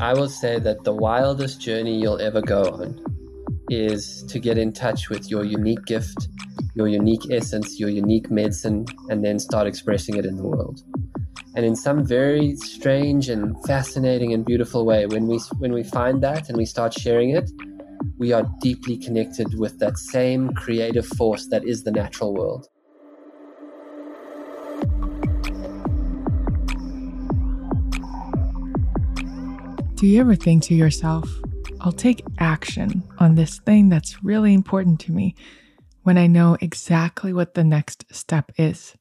I will say that the wildest journey you'll ever go on is to get in touch with your unique gift, your unique essence, your unique medicine, and then start expressing it in the world. And in some very strange and fascinating and beautiful way, when we when we find that and we start sharing it, we are deeply connected with that same creative force that is the natural world. Do you ever think to yourself, I'll take action on this thing that's really important to me when I know exactly what the next step is?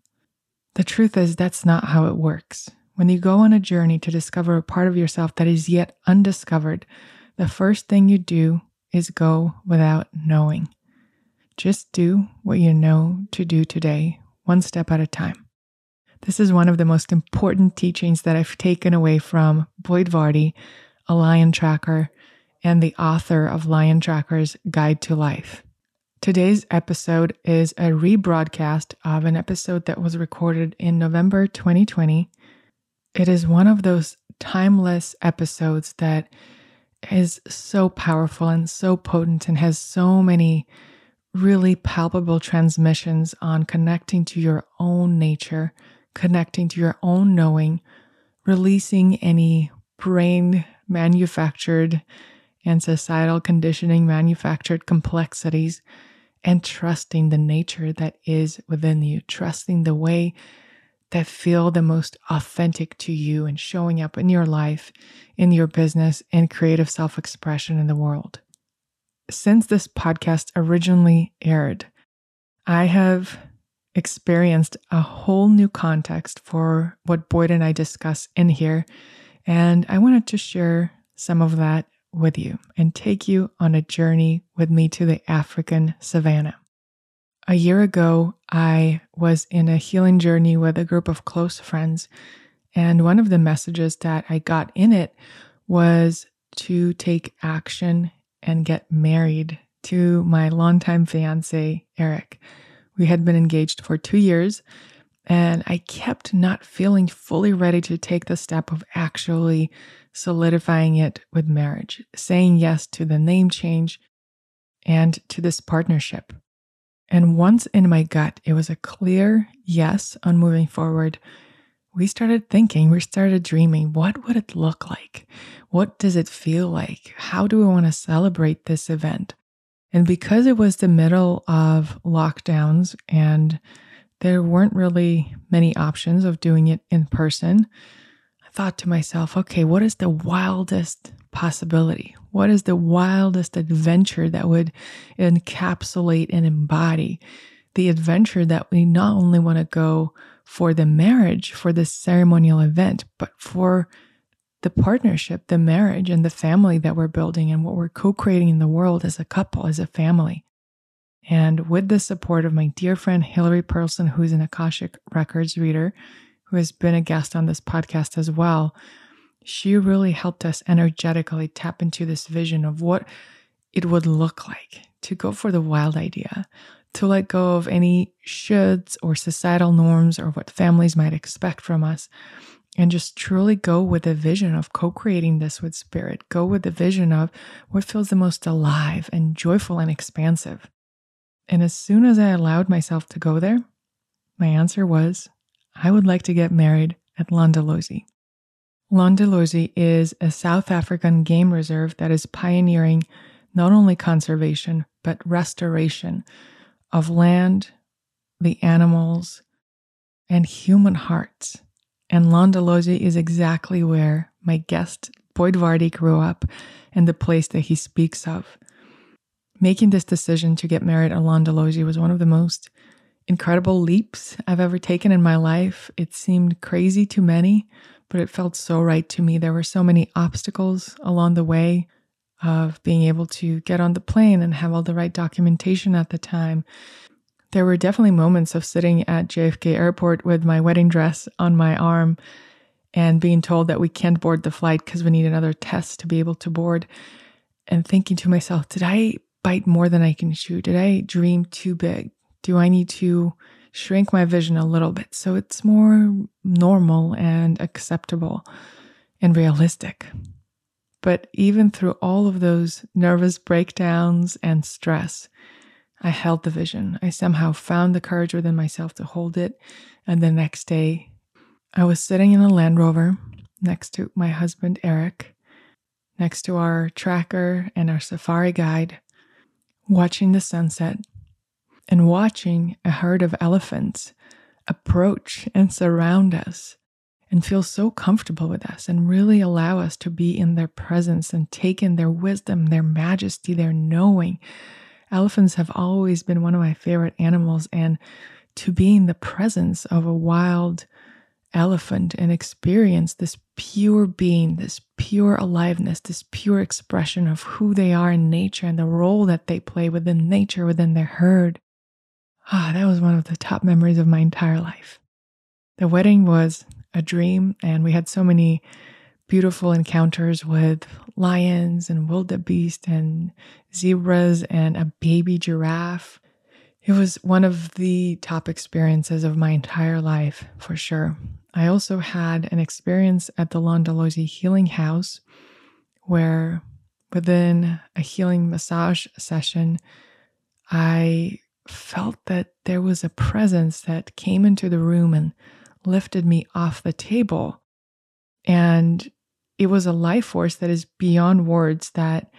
The truth is, that's not how it works. When you go on a journey to discover a part of yourself that is yet undiscovered, the first thing you do is go without knowing. Just do what you know to do today, one step at a time. This is one of the most important teachings that I've taken away from Boyd Varty, a lion tracker, and the author of Lion Tracker's Guide to Life. Today's episode is a rebroadcast of an episode that was recorded in November 2020. It is one of those timeless episodes that is so powerful and so potent and has so many really palpable transmissions on connecting to your own nature, connecting to your own knowing, releasing any brain manufactured and societal conditioning manufactured complexities and trusting the nature that is within you, trusting the way that feel the most authentic to you and showing up in your life, in your business, and creative self expression in the world. Since this podcast originally aired, I have experienced a whole new context for what Boyd and I discuss in here and I wanted to share some of that with you and take you on a journey with me to the African savannah. A year ago, I was in a healing journey with a group of close friends. And one of the messages that I got in it was to take action and get married to my longtime fiance, Eric. We had been engaged for two years, and I kept not feeling fully ready to take the step of actually solidifying it with marriage, saying yes to the name change and to this partnership. And once in my gut, it was a clear yes on moving forward. We started thinking, we started dreaming, what would it look like? What does it feel like? How do we want to celebrate this event? And because it was the middle of lockdowns and there weren't really many options of doing it in person. I thought to myself, okay, what is the wildest possibility? What is the wildest adventure that would encapsulate and embody the adventure that we not only want to go for the marriage, for the ceremonial event, but for the partnership, the marriage, and the family that we're building and what we're co creating in the world as a couple, as a family. And with the support of my dear friend Hillary Pearlson, who's an Akashic Records reader, who has been a guest on this podcast as well, she really helped us energetically tap into this vision of what it would look like to go for the wild idea, to let go of any shoulds or societal norms or what families might expect from us, and just truly go with the vision of co creating this with spirit, go with the vision of what feels the most alive and joyful and expansive. And as soon as I allowed myself to go there, my answer was I would like to get married at Londolozi. Londolozi is a South African game reserve that is pioneering not only conservation, but restoration of land, the animals, and human hearts. And Londolozi is exactly where my guest Boyd Varty grew up and the place that he speaks of. Making this decision to get married at Londolozi was one of the most incredible leaps I've ever taken in my life. It seemed crazy to many, but it felt so right to me. There were so many obstacles along the way of being able to get on the plane and have all the right documentation at the time. There were definitely moments of sitting at JFK airport with my wedding dress on my arm and being told that we can't board the flight because we need another test to be able to board and thinking to myself, did I bite more than I can chew? Did I dream too big? Do I need to shrink my vision a little bit so it's more normal and acceptable and realistic? But even through all of those nervous breakdowns and stress, I held the vision. I somehow found the courage within myself to hold it. And the next day, I was sitting in a Land Rover next to my husband, Eric, next to our tracker and our safari guide, watching the sunset and watching a herd of elephants approach and surround us and feel so comfortable with us and really allow us to be in their presence and take in their wisdom, their majesty, their knowing. Elephants have always been one of my favorite animals, and to be in the presence of a wild elephant and experience this pure being, this pure aliveness, this pure expression of who they are in nature and the role that they play within nature, within their herd. Ah, that was one of the top memories of my entire life. The wedding was a dream, and we had so many beautiful encounters with lions and wildebeest and zebras and a baby giraffe. It was one of the top experiences of my entire life, for sure. I also had an experience at the Londolozi Healing House where, within a healing massage session, I felt that there was a presence that came into the room and lifted me off the table. And it was a life force that is beyond words that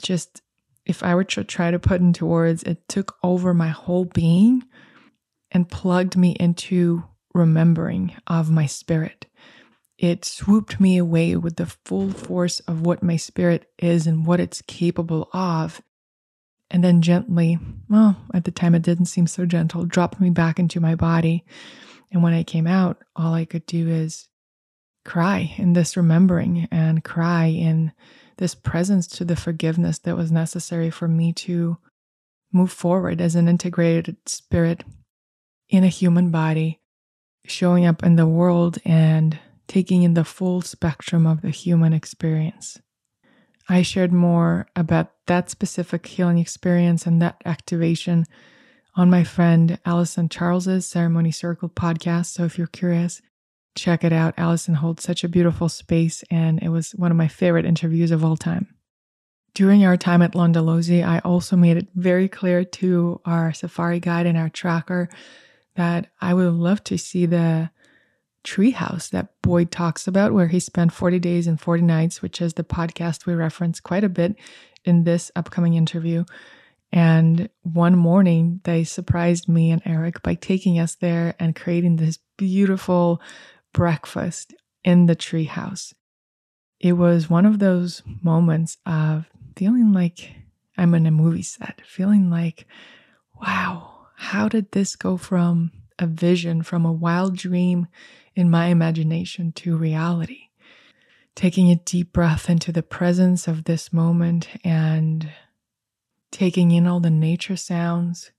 just, if I were to try to put into words, it took over my whole being and plugged me into remembering of my spirit. It swooped me away with the full force of what my spirit is and what it's capable of and then gently, well, at the time it didn't seem so gentle, dropped me back into my body. And when I came out, all I could do is cry in this remembering and cry in this presence to the forgiveness that was necessary for me to move forward as an integrated spirit in a human body, showing up in the world and taking in the full spectrum of the human experience. I shared more about that specific healing experience and that activation on my friend Allison Charles's Ceremony Circle podcast. So if you're curious, check it out. Allison holds such a beautiful space, and it was one of my favorite interviews of all time. During our time at Londolozi, I also made it very clear to our safari guide and our tracker that I would love to see the treehouse that Boyd talks about, where he spent 40 days and 40 nights, which is the podcast we reference quite a bit in this upcoming interview. And one morning, they surprised me and Eric by taking us there and creating this beautiful breakfast in the treehouse. It was one of those moments of feeling like I'm in a movie set, feeling like, wow, how did this go from a vision, from a wild dream in my imagination to reality. Taking a deep breath into the presence of this moment and taking in all the nature sounds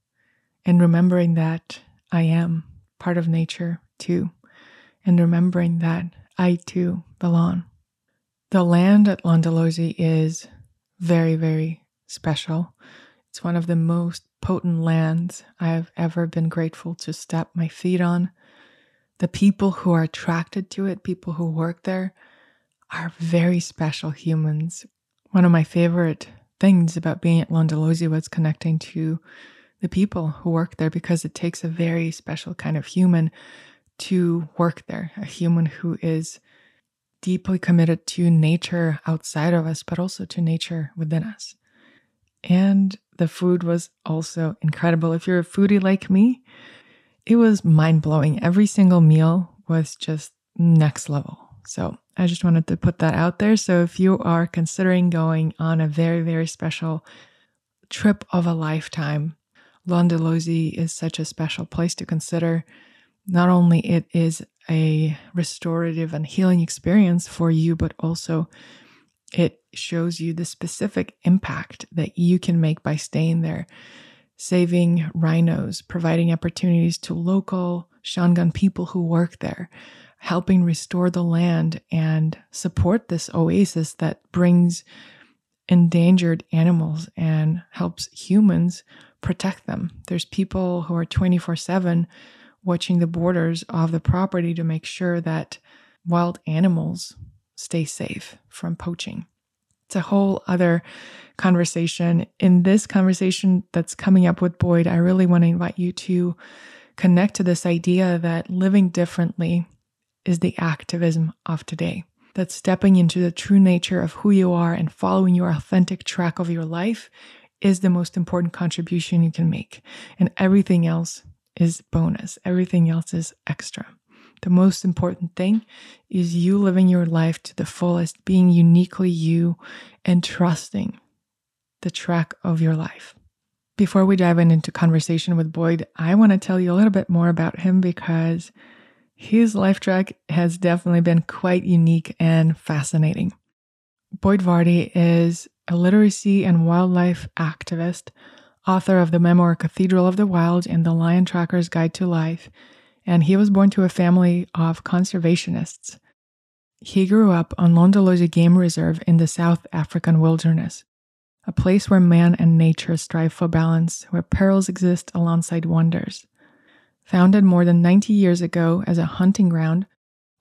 and remembering that I am part of nature too, and remembering that I too belong. The land at Londolozi is very, very special. It's one of the most potent lands I've ever been grateful to step my feet on the people who are attracted to it, people who work there, are very special humans. One of my favorite things about being at Londolozi was connecting to the people who work there because it takes a very special kind of human to work there, a human who is deeply committed to nature outside of us, but also to nature within us. And the food was also incredible. If you're a foodie like me, it was mind blowing. Every single meal was just next level. So I just wanted to put that out there. So if you are considering going on a very, very special trip of a lifetime, Londolozi is such a special place to consider. Not only it is a restorative and healing experience for you, but also it shows you the specific impact that you can make by staying there saving rhinos, providing opportunities to local Shangaan people who work there, helping restore the land and support this oasis that brings endangered animals and helps humans protect them. There's people who are 24 7 watching the borders of the property to make sure that wild animals stay safe from poaching. It's a whole other conversation. In this conversation that's coming up with Boyd, I really want to invite you to connect to this idea that living differently is the activism of today. That stepping into the true nature of who you are and following your authentic track of your life is the most important contribution you can make. And everything else is bonus, everything else is extra. The most important thing is you living your life to the fullest, being uniquely you, and trusting the track of your life. Before we dive into conversation with Boyd, I want to tell you a little bit more about him because his life track has definitely been quite unique and fascinating. Boyd Varty is a literacy and wildlife activist, author of the memoir Cathedral of the Wild and The Lion Tracker's Guide to Life, and he was born to a family of conservationists. He grew up on Londolozi Game Reserve in the South African wilderness, a place where man and nature strive for balance, where perils exist alongside wonders. Founded more than 90 years ago as a hunting ground,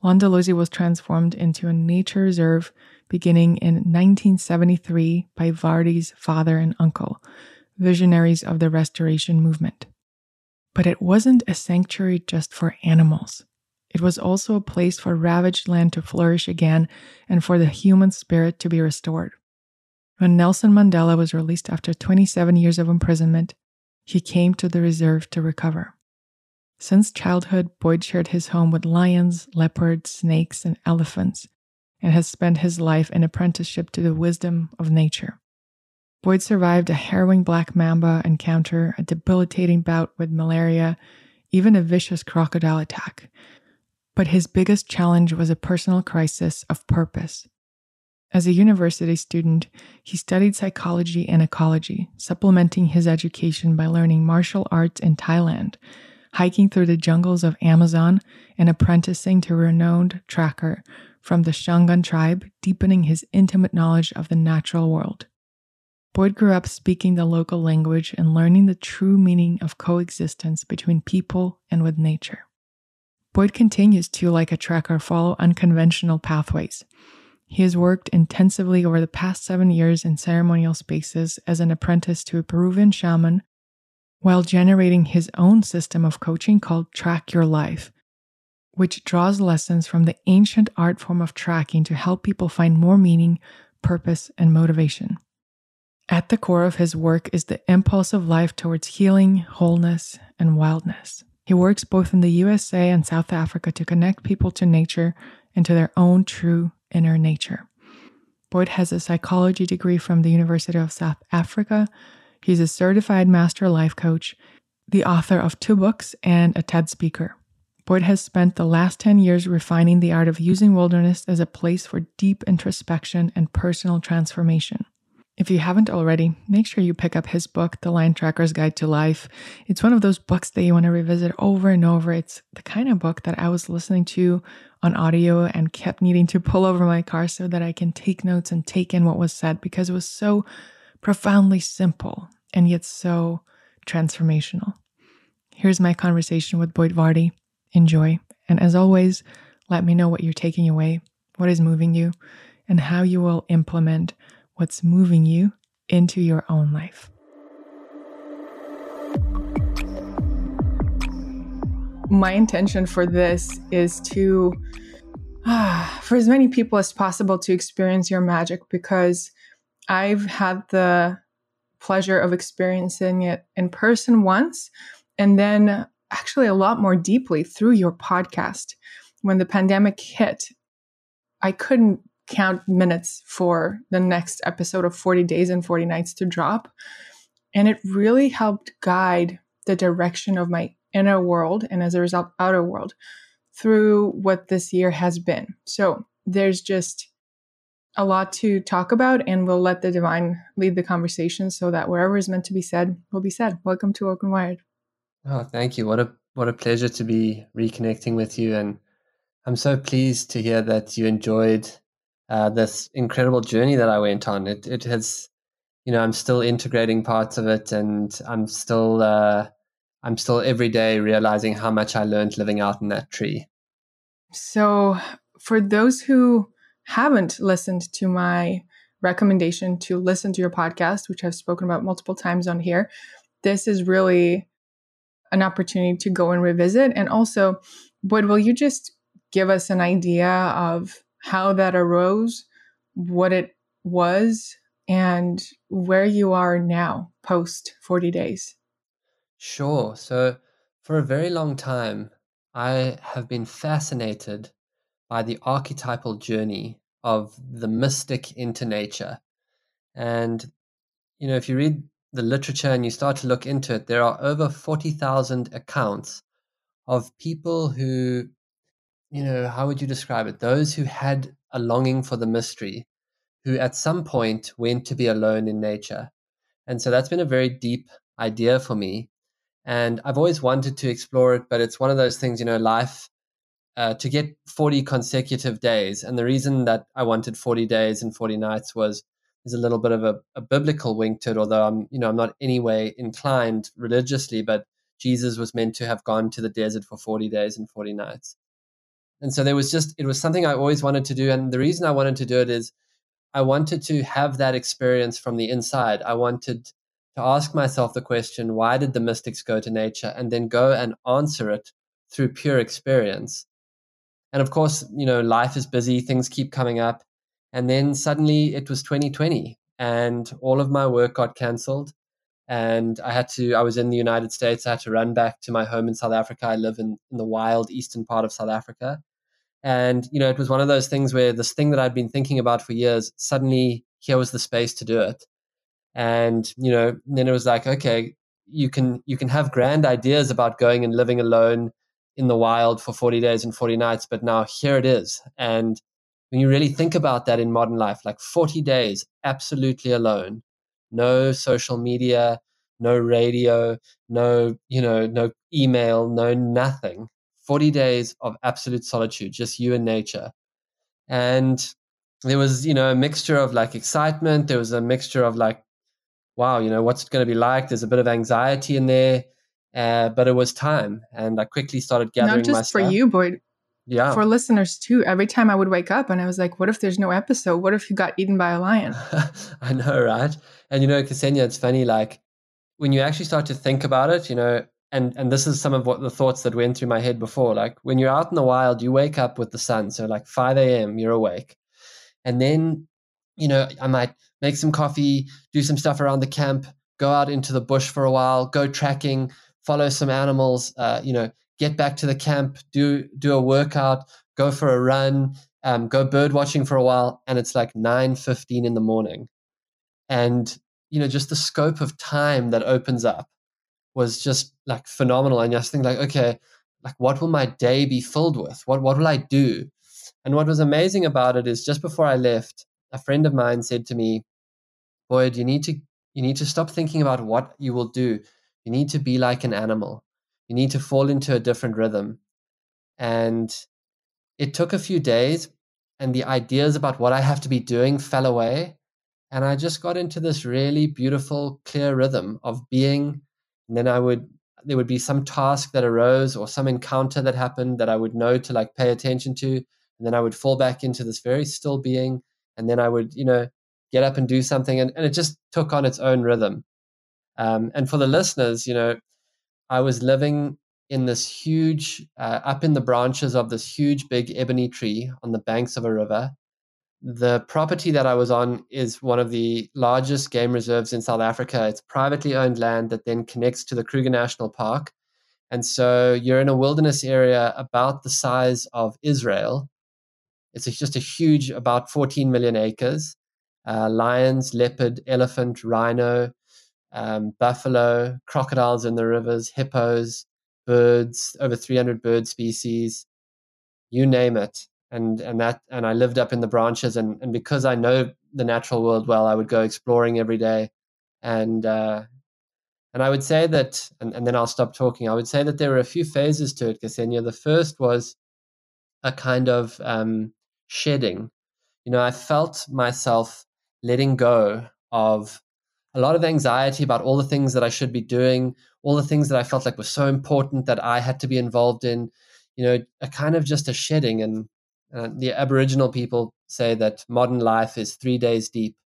Londolozi was transformed into a nature reserve beginning in 1973 by Varty's father and uncle, visionaries of the restoration movement. But it wasn't a sanctuary just for animals. It was also a place for ravaged land to flourish again and for the human spirit to be restored. When Nelson Mandela was released after 27 years of imprisonment, he came to the reserve to recover. Since childhood, Boyd shared his home with lions, leopards, snakes, and elephants, and has spent his life in apprenticeship to the wisdom of nature. Boyd survived a harrowing black mamba encounter, a debilitating bout with malaria, even a vicious crocodile attack. But his biggest challenge was a personal crisis of purpose. As a university student, he studied psychology and ecology, supplementing his education by learning martial arts in Thailand, hiking through the jungles of Amazon, and apprenticing to a renowned tracker from the Shangaan tribe, deepening his intimate knowledge of the natural world. Boyd grew up speaking the local language and learning the true meaning of coexistence between people and with nature. Boyd continues to, like a tracker, follow unconventional pathways. He has worked intensively over the past seven years in ceremonial spaces as an apprentice to a Peruvian shaman while generating his own system of coaching called Track Your Life, which draws lessons from the ancient art form of tracking to help people find more meaning, purpose, and motivation. At the core of his work is the impulse of life towards healing, wholeness, and wildness. He works both in the USA and South Africa to connect people to nature and to their own true inner nature. Boyd has a psychology degree from the University of South Africa. He's a certified master life coach, the author of two books, and a TED speaker. Boyd has spent the last 10 years refining the art of using wilderness as a place for deep introspection and personal transformation. If you haven't already, make sure you pick up his book, The Lion Tracker's Guide to Life. It's one of those books that you want to revisit over and over. It's the kind of book that I was listening to on audio and kept needing to pull over my car so that I can take notes and take in what was said because it was so profoundly simple and yet so transformational. Here's my conversation with Boyd Varty enjoy. And as always, let me know what you're taking away, what is moving you, and how you will implement what's moving you into your own life. My intention for this is to, ah, for as many people as possible, to experience your magic because I've had the pleasure of experiencing it in person once. And then actually a lot more deeply through your podcast. When the pandemic hit, I couldn't count minutes for the next episode of 40 Days and 40 Nights to drop. And it really helped guide the direction of my inner world and as a result, outer world through what this year has been. So there's just a lot to talk about, and we'll let the divine lead the conversation so that wherever is meant to be said will be said. Welcome to Open Wired. Oh, thank you. What a what a pleasure to be reconnecting with you, and I'm so pleased to hear that you enjoyed uh, this incredible journey that I went on. It it has, you know, I'm still integrating parts of it, and I'm still uh, I'm still every day realizing how much I learned living out in that tree. So, for those who haven't listened to my recommendation to listen to your podcast, which I've spoken about multiple times on here. This is really an opportunity to go and revisit. And also, Boyd, will you just give us an idea of how that arose, what it was, and where you are now post 40 days? Sure. So, for a very long time, I have been fascinated by the archetypal journey of the mystic into nature. And, you know, if you read the literature and you start to look into it, there are over 40,000 accounts of people who, you know, how would you describe it? Those who had a longing for the mystery, who at some point went to be alone in nature. And so that's been a very deep idea for me. And I've always wanted to explore it, but it's one of those things, you know, life uh, to get 40 consecutive days. And the reason that I wanted 40 days and 40 nights was there's a little bit of a, a, biblical wink to it, although I'm, you know, I'm not anyway inclined religiously, but Jesus was meant to have gone to the desert for 40 days and 40 nights. And so there was just, it was something I always wanted to do. And the reason I wanted to do it is I wanted to have that experience from the inside. I wanted to ask myself the question, why did the mystics go to nature? And then go and answer it through pure experience. And of course, you know, life is busy, things keep coming up. And then suddenly it was 2020 and all of my work got cancelled. And I had to, I was in the United States. I had to run back to my home in South Africa. I live in, in the wild eastern part of South Africa. And, you know, it was one of those things where this thing that I'd been thinking about for years, suddenly here was the space to do it. And you know then it was like okay you can you can have grand ideas about going and living alone in the wild for 40 days and 40 nights but now here it is. And when you really think about that in modern life like 40 days absolutely alone no social media no radio no you know no email no nothing 40 days of absolute solitude just you and nature and there was you know a mixture of like excitement there was a mixture of like wow, you know, what's it going to be like? There's a bit of anxiety in there, uh, but it was time, and I quickly started gathering. Myself. Not just for you, Boyd. Yeah. For listeners too. Every time I would wake up and I was like, what if there's no episode? What if you got eaten by a lion? I know, right? And you know, Ksenia, it's funny, like when you actually start to think about it, you know, and and this is some of what the thoughts that went through my head before. Like when you're out in the wild, you wake up with the sun. So like 5 a.m., you're awake. And then, you know, I might make some coffee, do some stuff around the camp, go out into the bush for a while, go tracking, follow some animals, uh, you know, get back to the camp, do do a workout, go for a run, um, go bird watching for a while, and it's like nine fifteen in the morning, and you know, just the scope of time that opens up was just like phenomenal. And I just think like, okay, like what will my day be filled with? What what will I do? And what was amazing about it is just before I left, a friend of mine said to me, Boyd, you need to you need to stop thinking about what you will do. You need to be like an animal. You need to fall into a different rhythm. And it took a few days and the ideas about what I have to be doing fell away. And I just got into this really beautiful, clear rhythm of being. And then I would, there would be some task that arose or some encounter that happened that I would know to like pay attention to. And then I would fall back into this very still being. And then I would, you know, get up and do something. And, and it just took on its own rhythm. Um, and for the listeners, you know, I was living in this huge, uh, up in the branches of this huge, big ebony tree on the banks of a river. The property that I was on is one of the largest game reserves in South Africa. It's privately owned land that then connects to the Kruger National Park. And so you're in a wilderness area about the size of Israel. It's just a huge, about 14 million acres uh, lions, leopard, elephant, rhino, um, buffalo, crocodiles in the rivers, hippos, birds, over 300 bird species, you name it. And, and that and I lived up in the branches and, and because I know the natural world well, I would go exploring every day. And uh, and I would say that and, and then I'll stop talking. I would say that there were a few phases to it, Ksenia. The first was a kind of um, shedding. You know, I felt myself letting go of a lot of anxiety about all the things that I should be doing, all the things that I felt like were so important that I had to be involved in, you know, a kind of just a shedding. And uh, the Aboriginal people say that modern life is three days deep.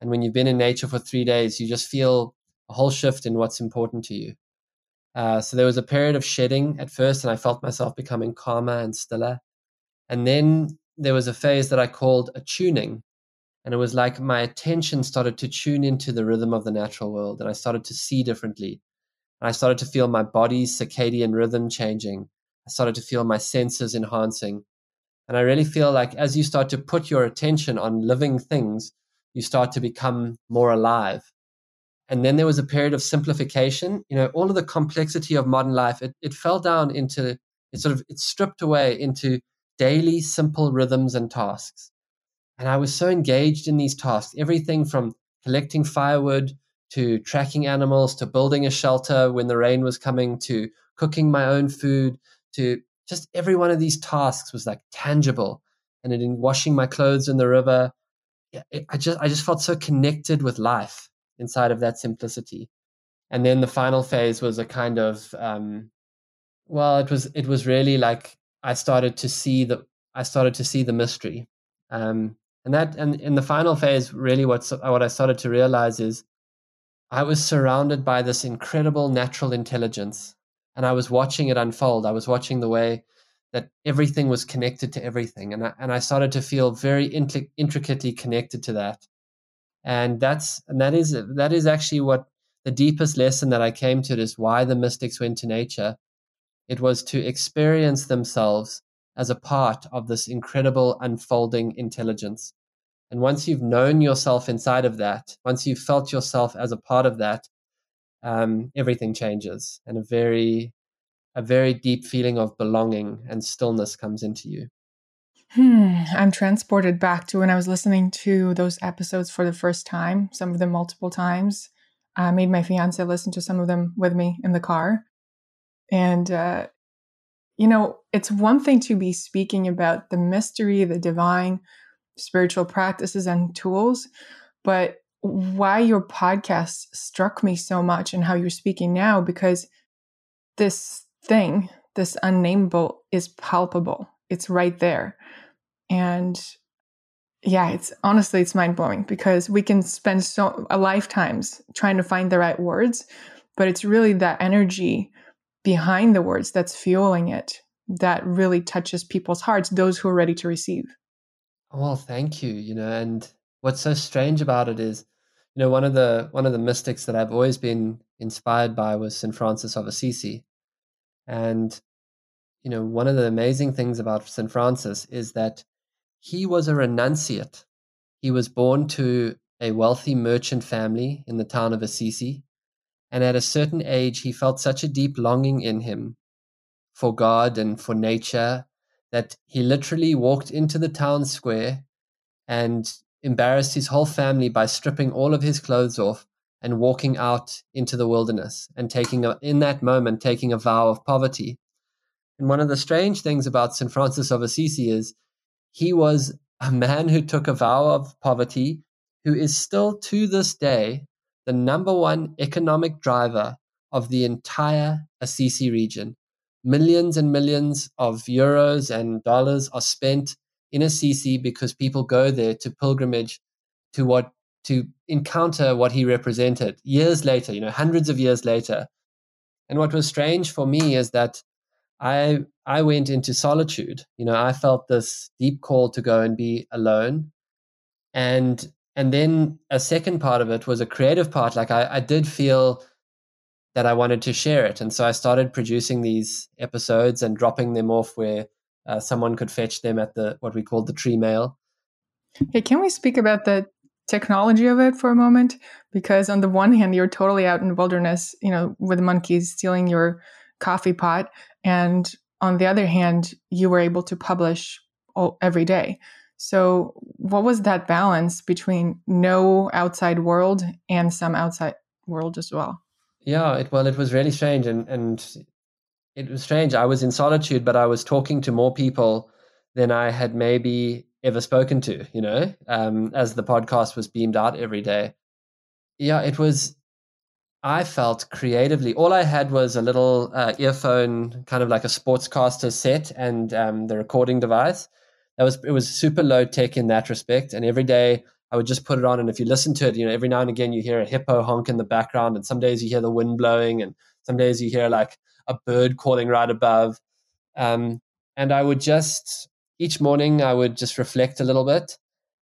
And when you've been in nature for three days, you just feel a whole shift in what's important to you. Uh, so there was a period of shedding at first, and I felt myself becoming calmer and stiller. And then there was a phase that I called a tuning. And it was like my attention started to tune into the rhythm of the natural world, and I started to see differently. And I started to feel my body's circadian rhythm changing. I started to feel my senses enhancing. And I really feel like as you start to put your attention on living things, you start to become more alive. And then there was a period of simplification. You know, all of the complexity of modern life, it, it fell down into, it sort of, it stripped away into daily simple rhythms and tasks. And I was so engaged in these tasks, everything from collecting firewood to tracking animals to building a shelter when the rain was coming to cooking my own food to just every one of these tasks was like tangible. And in washing my clothes in the river, I just I just felt so connected with life inside of that simplicity. And then the final phase was a kind of um, well, it was it was really like I started to see the I started to see the mystery. Um, and that and in the final phase, really what what I started to realize is I was surrounded by this incredible natural intelligence and I was watching it unfold. I was watching the way that everything was connected to everything, and I, and I started to feel very intri- intricately connected to that. And that's and that is that is actually what the deepest lesson that I came to is why the mystics went to nature. It was to experience themselves as a part of this incredible unfolding intelligence. And once you've known yourself inside of that, once you've felt yourself as a part of that, um, everything changes, and a very, a very deep feeling of belonging and stillness comes into you. Hmm, I'm transported back to when I was listening to those episodes for the first time, some of them multiple times. I made my fiance listen to some of them with me in the car. And, uh, you know, it's one thing to be speaking about the mystery, the divine, spiritual practices and tools, but why your podcast struck me so much and how you're speaking now because this thing, this unnameable, is palpable. It's right there. And yeah, it's honestly it's mind blowing because we can spend so a lifetimes trying to find the right words, but it's really that energy behind the words that's fueling it that really touches people's hearts, those who are ready to receive. Well, thank you. You know, and what's so strange about it is, you know, one of the one of the mystics that I've always been inspired by was St. Francis of Assisi. And you know, one of the amazing things about St. Francis is that he was a renunciate. He was born to a wealthy merchant family in the town of Assisi. And at a certain age, he felt such a deep longing in him for God and for nature that he literally walked into the town square and embarrassed his whole family by stripping all of his clothes off and walking out into the wilderness and taking a, in that moment taking a vow of poverty. And one of the strange things about St. Francis of Assisi is he was a man who took a vow of poverty, who is still to this day the number one economic driver of the entire Assisi region millions and millions of euros and dollars are spent in Assisi because people go there to pilgrimage to what to encounter what he represented years later, you know, hundreds of years later. And what was strange for me is that I I went into solitude. You know, I felt this deep call to go and be alone. And and then a second part of it was a creative part. Like I, I did feel that I wanted to share it. And so I started producing these episodes and dropping them off where uh, someone could fetch them at the what we call the tree mail. Hey, can we speak about the technology of it for a moment? Because on the one hand, you're totally out in the wilderness, you know, with monkeys stealing your coffee pot, and on the other hand, you were able to publish all, every day. So, what was that balance between no outside world and some outside world as well? Yeah, it, well, it was really strange, and and it was strange. I was in solitude, but I was talking to more people than I had maybe ever spoken to. You know, um, as the podcast was beamed out every day. Yeah, it was. I felt creatively. All I had was a little uh, earphone, kind of like a sportscaster set, and um, the recording device. That was it was super low tech in that respect. And every day I would just put it on, and if you listen to it, you know, every now and again you hear a hippo honk in the background, and some days you hear the wind blowing, and some days you hear like a bird calling right above. Um, and I would just each morning I would just reflect a little bit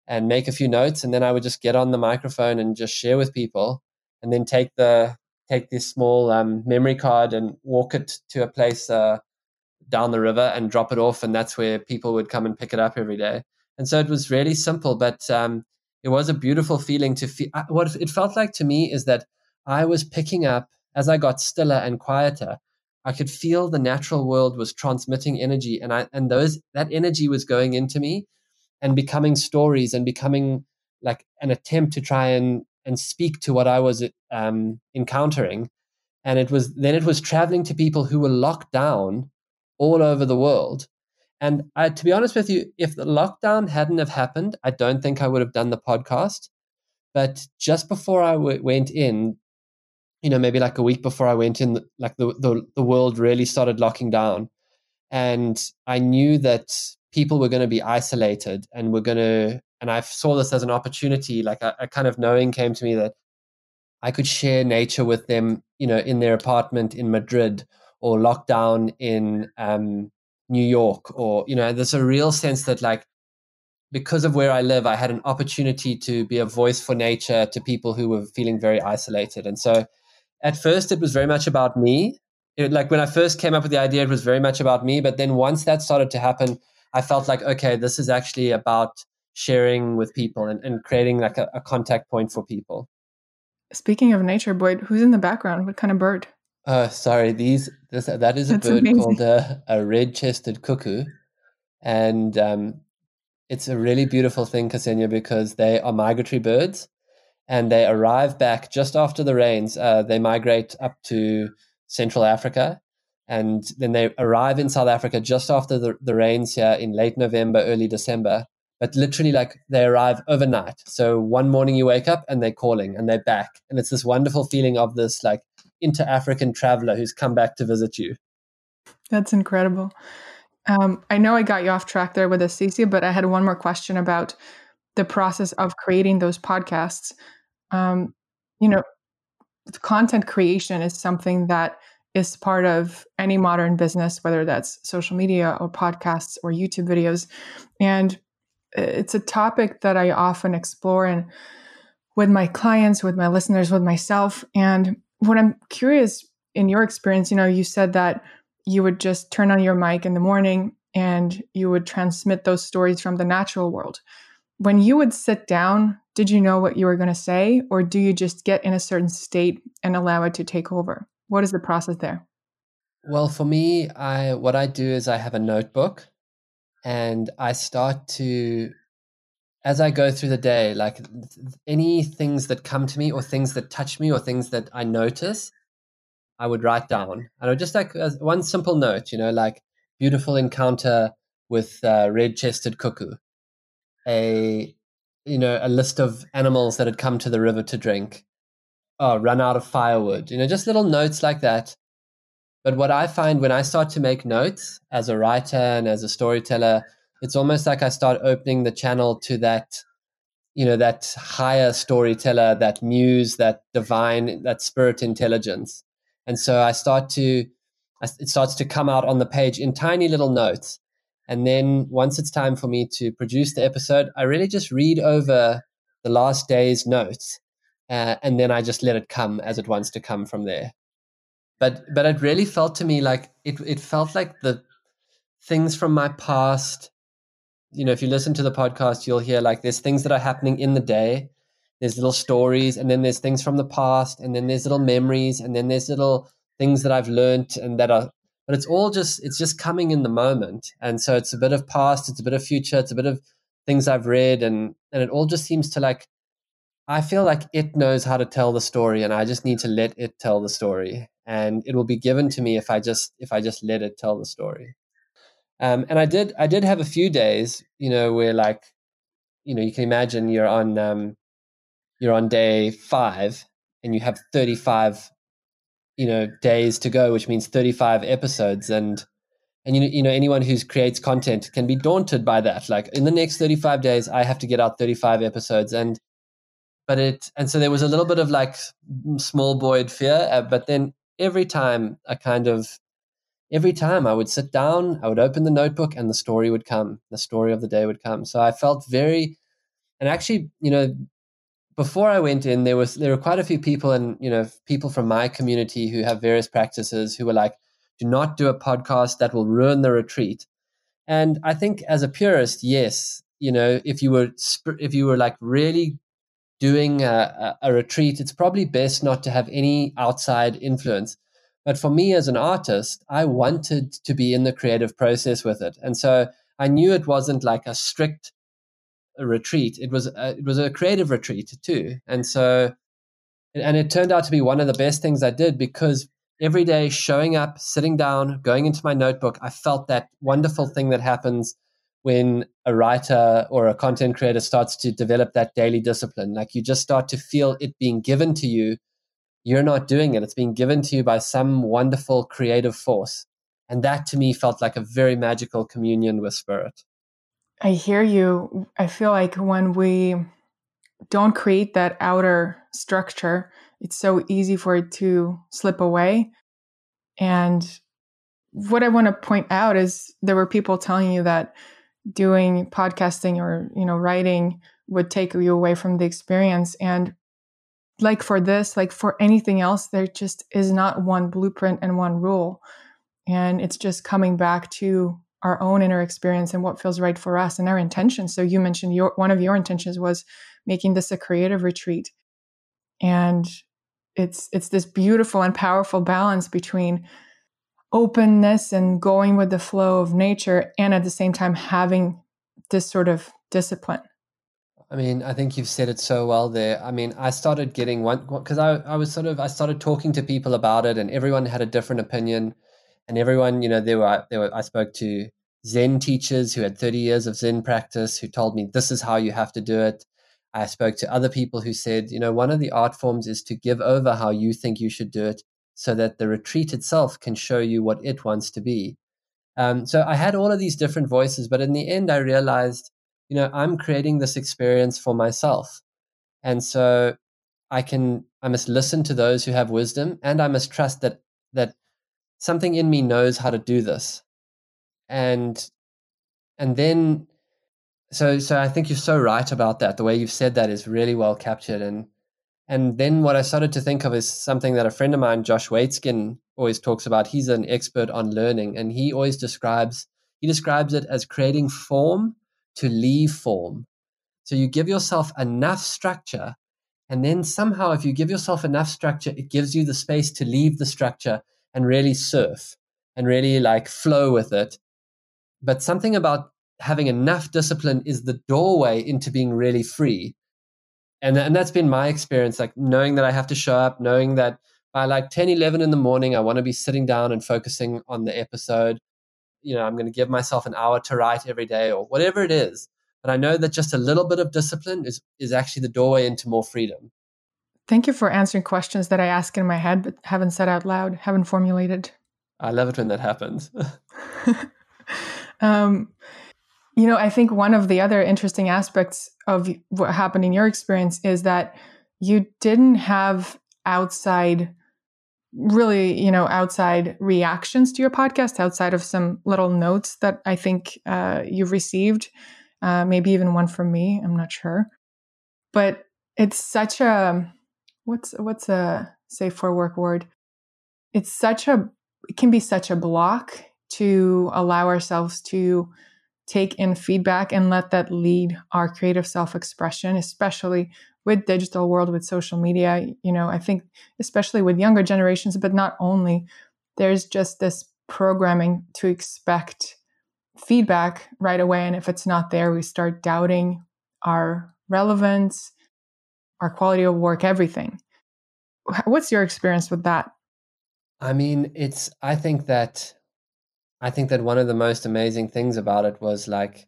and make a few notes, and then I would just get on the microphone and just share with people, and then take the take this small um, memory card and walk it to a place uh, down the river and drop it off, and that's where people would come and pick it up every day. And so it was really simple, but um, it was a beautiful feeling to feel. What it felt like to me is that I was picking up as I got stiller and quieter. I could feel the natural world was transmitting energy, and I and those that energy was going into me and becoming stories and becoming like an attempt to try and and speak to what I was um, encountering. And it was then it was traveling to people who were locked down all over the world and I, to be honest with you, if the lockdown hadn't have happened, I don't think I would have done the podcast. But just before I w- went in, you know, maybe like a week before I went in, like the, the, the world really started locking down. And I knew that people were going to be isolated and were going to, and I saw this as an opportunity, like a, a kind of knowing came to me that I could share nature with them, you know, in their apartment in Madrid or lockdown in um, New York or you know there's a real sense that like because of where I live I had an opportunity to be a voice for nature to people who were feeling very isolated and so at first it was very much about me it, like when I first came up with the idea it was very much about me but then once that started to happen I felt like okay this is actually about sharing with people and, and creating like a, a contact point for people Speaking of nature, Boyd, who's in the background? What kind of bird? Uh, sorry, these this, that is a That's bird amazing. called a, a red-chested cuckoo, and um, it's a really beautiful thing, Ksenia, because they are migratory birds, and they arrive back just after the rains. Uh, they migrate up to Central Africa, and then they arrive in South Africa just after the, the rains here in late November, early December. But literally, like they arrive overnight. So one morning you wake up and they're calling and they're back, and it's this wonderful feeling of this like inter African traveler who's come back to visit you. That's incredible. Um, I know I got you off track there with Assisi, but I had one more question about the process of creating those podcasts. Um, you know, content creation is something that is part of any modern business, whether that's social media or podcasts or YouTube videos. And it's a topic that I often explore and with my clients, with my listeners, with myself. And what I'm curious in your experience, you know, you said that you would just turn on your mic in the morning and you would transmit those stories from the natural world. When you would sit down, did you know what you were going to say, or do you just get in a certain state and allow it to take over? What is the process there? Well, for me, I what I do is I have a notebook and I start to as I go through the day, like any things that come to me or things that touch me or things that I notice, I would write down. And I would just like one simple note, you know, like beautiful encounter with uh, red-chested cuckoo, a you know a list of animals that had come to the river to drink, oh, run out of firewood, you know, just little notes like that. But what I find when I start to make notes as a writer and as a storyteller, it's almost like I start opening the channel to that, you know, that higher storyteller, that muse, that divine, that spirit intelligence. And so I start to, it starts to come out on the page in tiny little notes. And then once it's time for me to produce the episode, I really just read over the last day's notes. Uh, and then I just let it come as it wants to come from there. But but it really felt to me like it it felt like the things from my past you know, if you listen to the podcast, you'll hear like there's things that are happening in the day. There's little stories, and then there's things from the past, and then there's little memories, and then there's little things that I've learned and that are but it's all just it's just coming in the moment. And so it's a bit of past, it's a bit of future, it's a bit of things I've read and and it all just seems to like I feel like it knows how to tell the story and I just need to let it tell the story. And it will be given to me if I just if I just let it tell the story. Um, and I did I did have a few days, you know, where like, you know, you can imagine you're on um, you're on day five and you have 35 you know days to go which means 35 episodes. And and you know, you know anyone who creates content can be daunted by that. Like in the next 35 days i have to get out 35 episodes. And but it and so there was a little bit of like small Boyd fear uh, but then every time i kind of every time i would sit down i would open the notebook and the story would come the story of the day would come. So i felt very and actually you know before i went in there was there were quite a few people and you know people from my community who have various practices who were like do not do a podcast that will ruin the retreat. And I think as a purist, yes, you know, if you were if you were like really doing a, a, retreat, it's probably best not to have any outside influence. But for me as an artist, I wanted to be in the creative process with it, and so I knew it wasn't like a strict retreat. It was a, it was a creative retreat too, and so and it turned out to be one of the best things I did because every day showing up, sitting down, going into my notebook, I felt that wonderful thing that happens when a writer or a content creator starts to develop that daily discipline. Like you just start to feel it being given to you. You're not doing it, it's being given to you by some wonderful creative force. And that to me felt like a very magical communion with spirit. I hear you. I feel like when we don't create that outer structure, it's so easy for it to slip away. And what I want to point out is there were people telling you that doing podcasting or, you know, writing would take you away from the experience. And like for this, like for anything else, there just is not one blueprint and one rule. And it's just coming back to our own inner experience and what feels right for us and our intentions. So you mentioned your one of your intentions was making this a creative retreat. And it's it's this beautiful and powerful balance between openness and going with the flow of nature and at the same time having this sort of discipline i mean i think you've said it so well there i mean i started getting one because I, I was sort of i started talking to people about it and everyone had a different opinion and everyone you know there were there were i spoke to zen teachers who had 30 years of zen practice who told me this is how you have to do it I spoke to other people who said, you know, one of the art forms is to give over how you think you should do it so that the retreat itself can show you what it wants to be. Um, so I had all of these different voices, but in the end, I realized, you know, I'm creating this experience for myself. And so I can, I must listen to those who have wisdom and I must trust that, that something in me knows how to do this. And, and then so so I think you're so right about that. The way you've said that is really well captured. And and then what I started to think of is something that a friend of mine, Josh Waitzkin, always talks about. He's an expert on learning, and he always describes he describes it as creating form to leave form. So you give yourself enough structure, and then somehow, if you give yourself enough structure, it gives you the space to leave the structure and really surf and really like flow with it. But something about having enough discipline is the doorway into being really free. And, and that's been my experience, like knowing that I have to show up, knowing that by like 10, 11 in the morning, I want to be sitting down and focusing on the episode. You know, I'm going to give myself an hour to write every day or whatever it is. But I know that just a little bit of discipline is, is actually the doorway into more freedom. Thank you for answering questions that I ask in my head but haven't said out loud, haven't formulated. I love it when that happens. um, you know, I think one of the other interesting aspects of what happened in your experience is that you didn't have outside really you know outside reactions to your podcast outside of some little notes that i think uh, you've received uh, maybe even one from me i'm not sure but it's such a what's what's a safe for work word? It's such a it can be such a block to allow ourselves to take in feedback and let that lead our creative self-expression especially with digital world with social media. You know i think especially with younger generations but not only there's just this programming to expect feedback right away. And if it's not there we start doubting our relevance our quality of work everything what's your experience with that i mean it's i think that I think that one of the most amazing things about it was like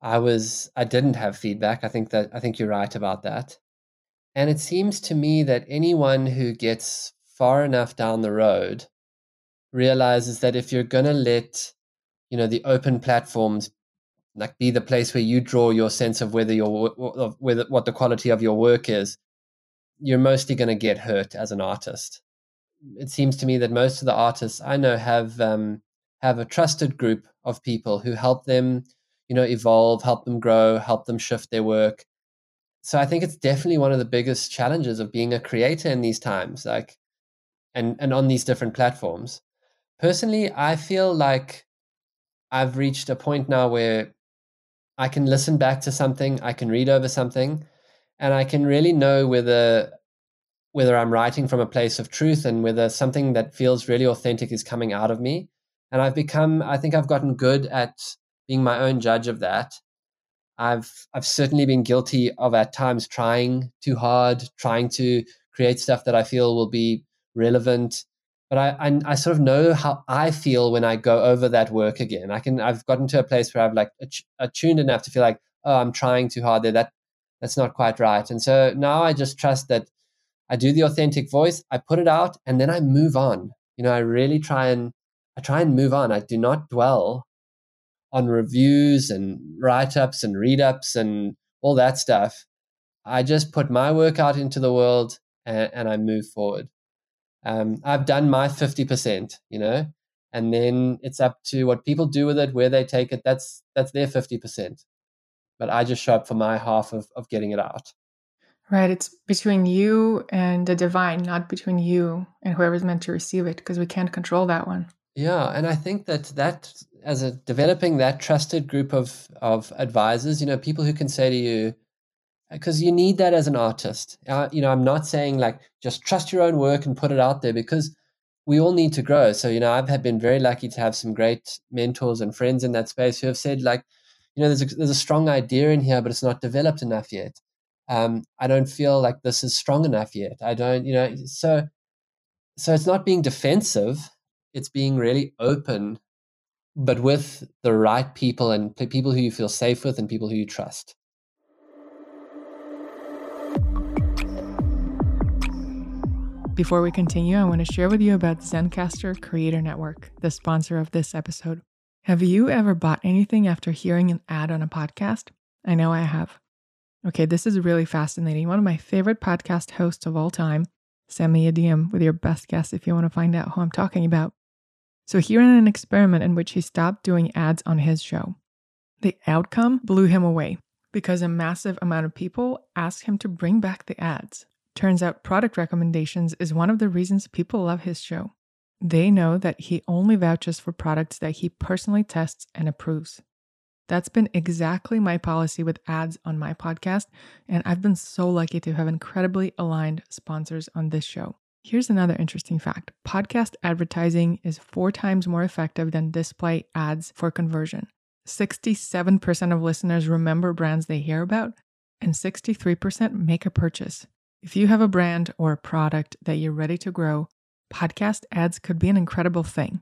I was I didn't have feedback. I think that I think you're right about that. And it seems to me that anyone who gets far enough down the road realizes that if you're going to let you know the open platforms like be the place where you draw your sense of whether your of whether what the quality of your work is you're mostly going to get hurt as an artist. It seems to me that most of the artists i know have um, have a trusted group of people who help them you know evolve help them grow help them shift their work. So i think it's definitely one of the biggest challenges of being a creator in these times like and and on these different platforms. Personally i feel like i've reached a point now where I can listen back to something, I can read over something, and I can really know whether whether I'm writing from a place of truth and whether something that feels really authentic is coming out of me. And I've become, I think I've gotten good at being my own judge of that. I've I've certainly been guilty of at times trying too hard, trying to create stuff that I feel will be relevant but I, I, I sort of know how I feel when I go over that work again. I can I've gotten to a place where I've like attuned enough to feel like oh I'm trying too hard there that that's not quite right. And so now I just trust that I do the authentic voice, I put it out, and then I move on. You know, I really try and I try and move on. I do not dwell on reviews and write ups and read ups and all that stuff. I just put my work out into the world and, and I move forward um, I've done my 50%, you know, and then it's up to what people do with it, where they take it. That's, that's their 50%. But I just show up for my half of, of getting it out. Right. It's between you and the divine, not between you and whoever's meant to receive it, because we can't control that one. Yeah. And I think that that, as a developing that trusted group of, of advisors, you know, people who can say to you, because you need that as an artist. Uh, you know, I'm not saying like just trust your own work and put it out there because we all need to grow. So, you know, I've had been very lucky to have some great mentors and friends in that space who have said like, you know, there's a, there's a strong idea in here, but it's not developed enough yet. Um, I don't feel like this is strong enough yet. I don't, you know, so so it's not being defensive. It's being really open, but with the right people and people who you feel safe with and people who you trust. Before we continue, I want to share with you about Zencastr Creator Network, the sponsor of this episode. Have you ever bought anything after hearing an ad on a podcast? I know I have. Okay, this is really fascinating. One of my favorite podcast hosts of all time. Send me a DM with your best guess if you want to find out who I'm talking about. So, here ran an experiment in which he stopped doing ads on his show, the outcome blew him away because a massive amount of people asked him to bring back the ads. Turns out product recommendations is one of the reasons people love his show. They know that he only vouches for products that he personally tests and approves. That's been exactly my policy with ads on my podcast, and I've been so lucky to have incredibly aligned sponsors on this show. Here's another interesting fact podcast advertising is four times more effective than display ads for conversion. 67% of listeners remember brands they hear about, and 63% make a purchase. If you have a brand or a product that you're ready to grow, podcast ads could be an incredible thing.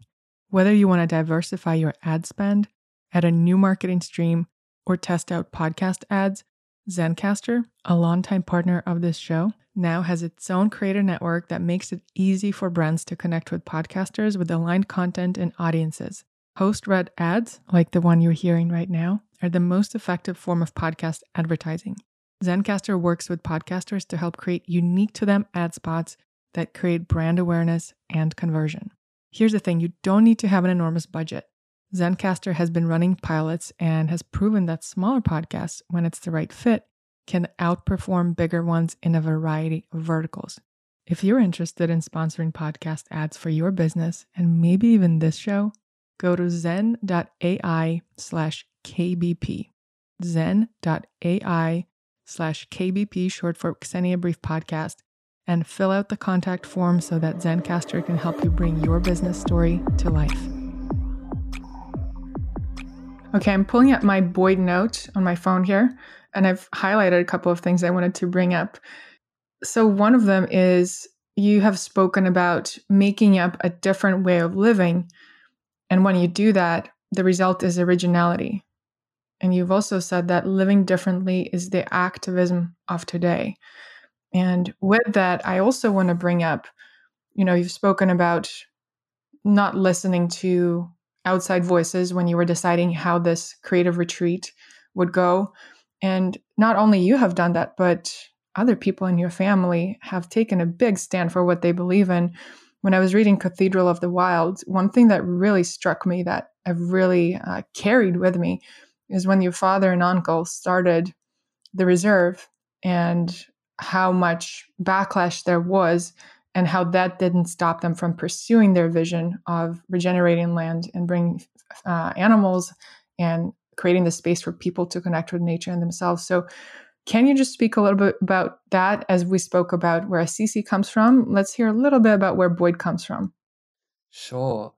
Whether you want to diversify your ad spend, add a new marketing stream, or test out podcast ads, Zencastr, a longtime partner of this show, now has its own creator network that makes it easy for brands to connect with podcasters with aligned content and audiences. Host read ads, like the one you're hearing right now, are the most effective form of podcast advertising. Zencastr works with podcasters to help create unique to them ad spots that create brand awareness and conversion. Here's the thing you don't need to have an enormous budget. Zencastr has been running pilots and has proven that smaller podcasts, when it's the right fit, can outperform bigger ones in a variety of verticals. If you're interested in sponsoring podcast ads for your business and maybe even this show, go to zen.ai slash KBP. Zen.ai slash KBP, short for Ksenia Brief Podcast, and fill out the contact form so that Zencastr can help you bring your business story to life. Okay, I'm pulling up my Boyd note on my phone here, and I've highlighted a couple of things I wanted to bring up. So, one of them is you have spoken about making up a different way of living. And when you do that, the result is originality. And you've also said that living differently is the activism of today. And with that, I also want to bring up you know, you've spoken about not listening to outside voices when you were deciding how this creative retreat would go. And not only you have done that, but other people in your family have taken a big stand for what they believe in. When I was reading Cathedral of the Wild, one thing that really struck me that I've really uh, carried with me is when your father and uncle started the reserve and how much backlash there was and how that didn't stop them from pursuing their vision of regenerating land and bringing uh, animals and creating the space for people to connect with nature and themselves. So, can you just speak a little bit about that as we spoke about where Assisi comes from? Let's hear a little bit about where Boyd comes from. Sure.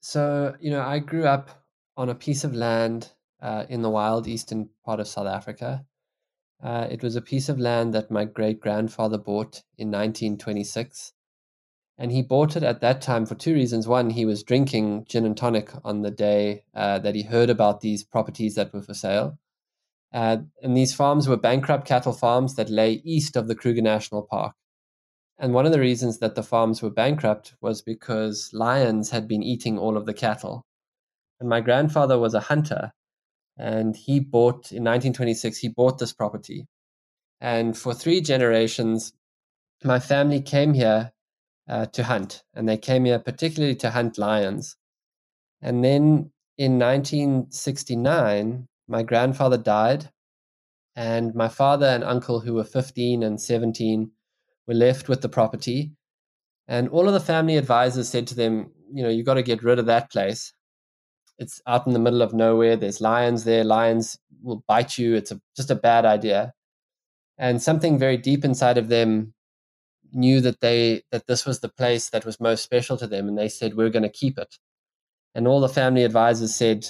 So, you know, I grew up on a piece of land uh, in the wild eastern part of South Africa. Uh, it was a piece of land that my great grandfather bought in 1926. And he bought it at that time for two reasons. One, he was drinking gin and tonic on the day uh, that he heard about these properties that were for sale. Uh, and these farms were bankrupt cattle farms that lay east of the Kruger National Park. And one of the reasons that the farms were bankrupt was because lions had been eating all of the cattle. And my grandfather was a hunter, and he bought, in 1926, he bought this property. And for three generations, my family came here uh, to hunt, and they came here particularly to hunt lions. And then in 1969, my grandfather died, and my father and uncle, who were 15 and 17, were left with the property. And all of the family advisors said to them, you know, you've got to get rid of that place. It's out in the middle of nowhere. There's lions there. Lions will bite you. It's a, just a bad idea. And something very deep inside of them knew that they that this was the place that was most special to them and they said we're going to keep it and all the family advisors said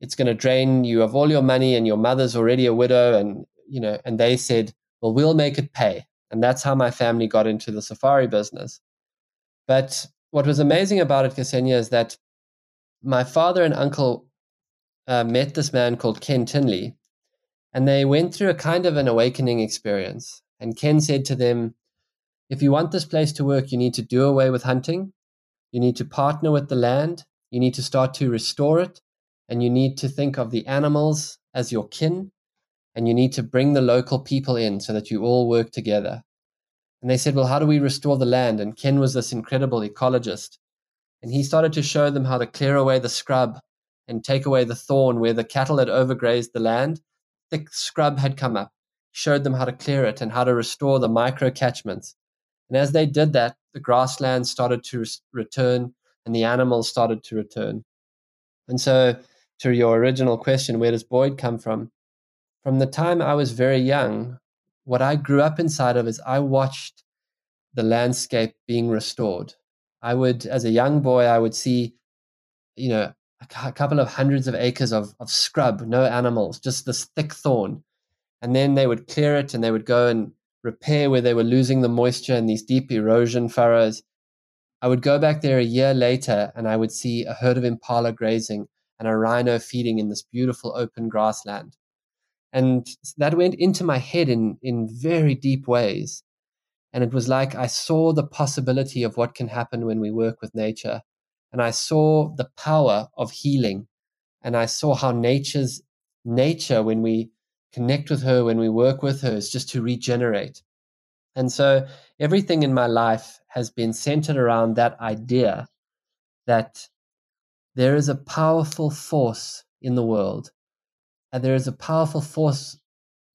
it's going to drain you of all your money and your mother's already a widow and you know and they said well we'll make it pay and that's how my family got into the safari business but what was amazing about it Ksenia is that my father and uncle uh, met this man called ken tinley and they went through a kind of an awakening experience and ken said to them if you want this place to work, you need to do away with hunting. You need to partner with the land. You need to start to restore it. And you need to think of the animals as your kin. And you need to bring the local people in so that you all work together. And they said, Well, how do we restore the land? And Ken was this incredible ecologist. And he started to show them how to clear away the scrub and take away the thorn where the cattle had overgrazed the land. Thick scrub had come up. Showed them how to clear it and how to restore the micro catchments and as they did that, the grassland started to return and the animals started to return. And so, to your original question, where does Boyd come from? From the time I was very young, what I grew up inside of is I watched the landscape being restored. I would, as a young boy, I would see, you know, a couple of hundreds of acres of, of scrub, no animals, just this thick thorn. And then they would clear it and they would go and repair where they were losing the moisture in these deep erosion furrows. I would go back there a year later and I would see a herd of impala grazing and a rhino feeding in this beautiful open grassland. And that went into my head in, in very deep ways. And it was like I saw the possibility of what can happen when we work with nature. And I saw the power of healing. And I saw how nature's nature, when we connect with her, when we work with her, is just to regenerate. And so everything in my life has been centered around that idea that there is a powerful force in the world, and there is a powerful force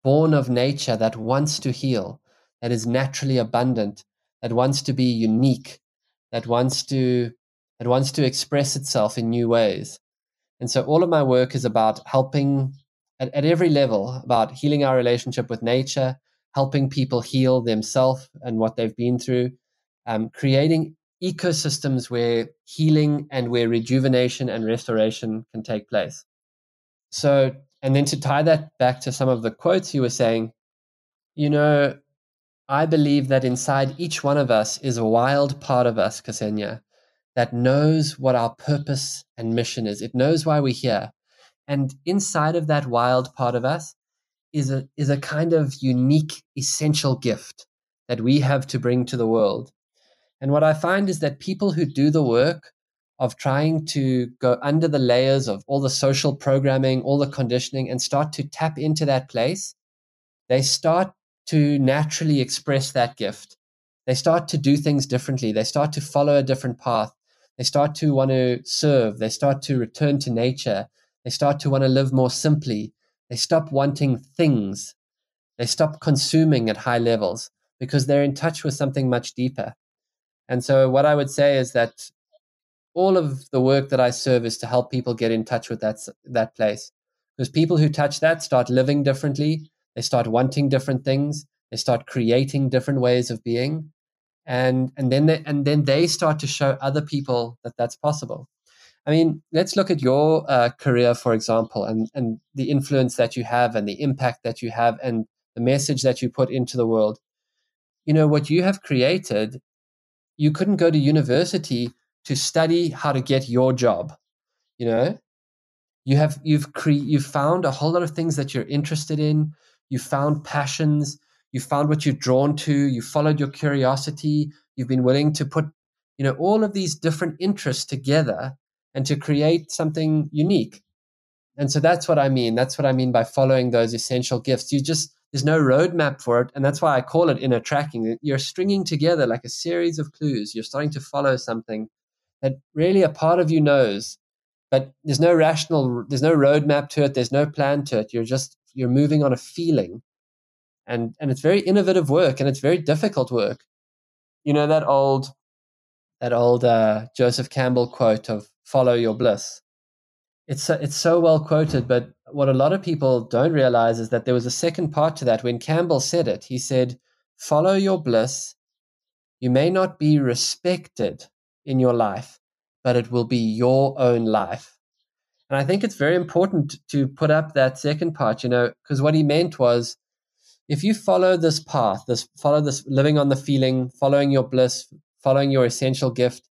born of nature that wants to heal, that is naturally abundant, that wants to be unique, that wants to that wants to express itself in new ways. And so all of my work is about helping at, at every level about healing our relationship with nature, helping people heal themselves and what they've been through, um, creating ecosystems where healing and where rejuvenation and restoration can take place. So, and then to tie that back to some of the quotes you were saying, you know, I believe that inside each one of us is a wild part of us, Ksenia, that knows what our purpose and mission is. It knows why we're here. And inside of that wild part of us is a, is a kind of unique, essential gift that we have to bring to the world. And what I find is that people who do the work of trying to go under the layers of all the social programming, all the conditioning, and start to tap into that place, they start to naturally express that gift. They start to do things differently. They start to follow a different path. They start to want to serve. They start to return to nature. They start to want to live more simply. They stop wanting things. They stop consuming at high levels because they're in touch with something much deeper. And so, what I would say is that all of the work that I serve is to help people get in touch with that that place. Because people who touch that start living differently. They start wanting different things. They start creating different ways of being, and and then they, and then they start to show other people that that's possible. I mean, let's look at your uh, career, for example, and and the influence that you have, and the impact that you have, and the message that you put into the world. You know what you have created. You couldn't go to university to study how to get your job. You know, you have you've cre- you've found a whole lot of things that you're interested in. You found passions you found what you're drawn to, you followed your curiosity, you've been willing to put, you know, all of these different interests together and to create something unique. And so that's what I mean. That's what I mean by following those essential gifts. You just, there's no roadmap for it. And that's why I call it inner tracking. You're stringing together like a series of clues. You're starting to follow something that really a part of you knows, but there's no rational, there's no roadmap to it. There's no plan to it. You're just, you're moving on a feeling and and it's very innovative work and it's very difficult work. You know that old that old uh, joseph campbell quote of follow your bliss. It's so, it's so well quoted but what a lot of people don't realize is that there was a second part to that. When campbell said it he said follow your bliss. You may not be respected in your life but it will be your own life and i think it's very important to put up that second part you know because what he meant was if you follow this path, this follow this living on the feeling, following your bliss, following your essential gift,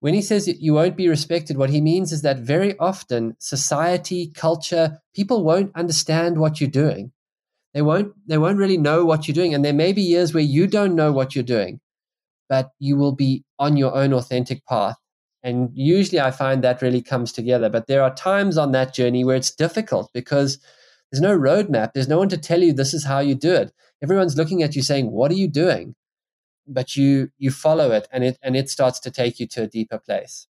when he says you won't be respected, what he means is that very often society, culture, people won't understand what you're doing. They won't they won't really know what you're doing. And there may be years where you don't know what you're doing, but you will be on your own authentic path. And usually I find that really comes together. But there are times on that journey where it's difficult because there's no roadmap. There's no one to tell you this is how you do it. Everyone's looking at you saying, "What are you doing?" But you you follow it, and it and it starts to take you to a deeper place.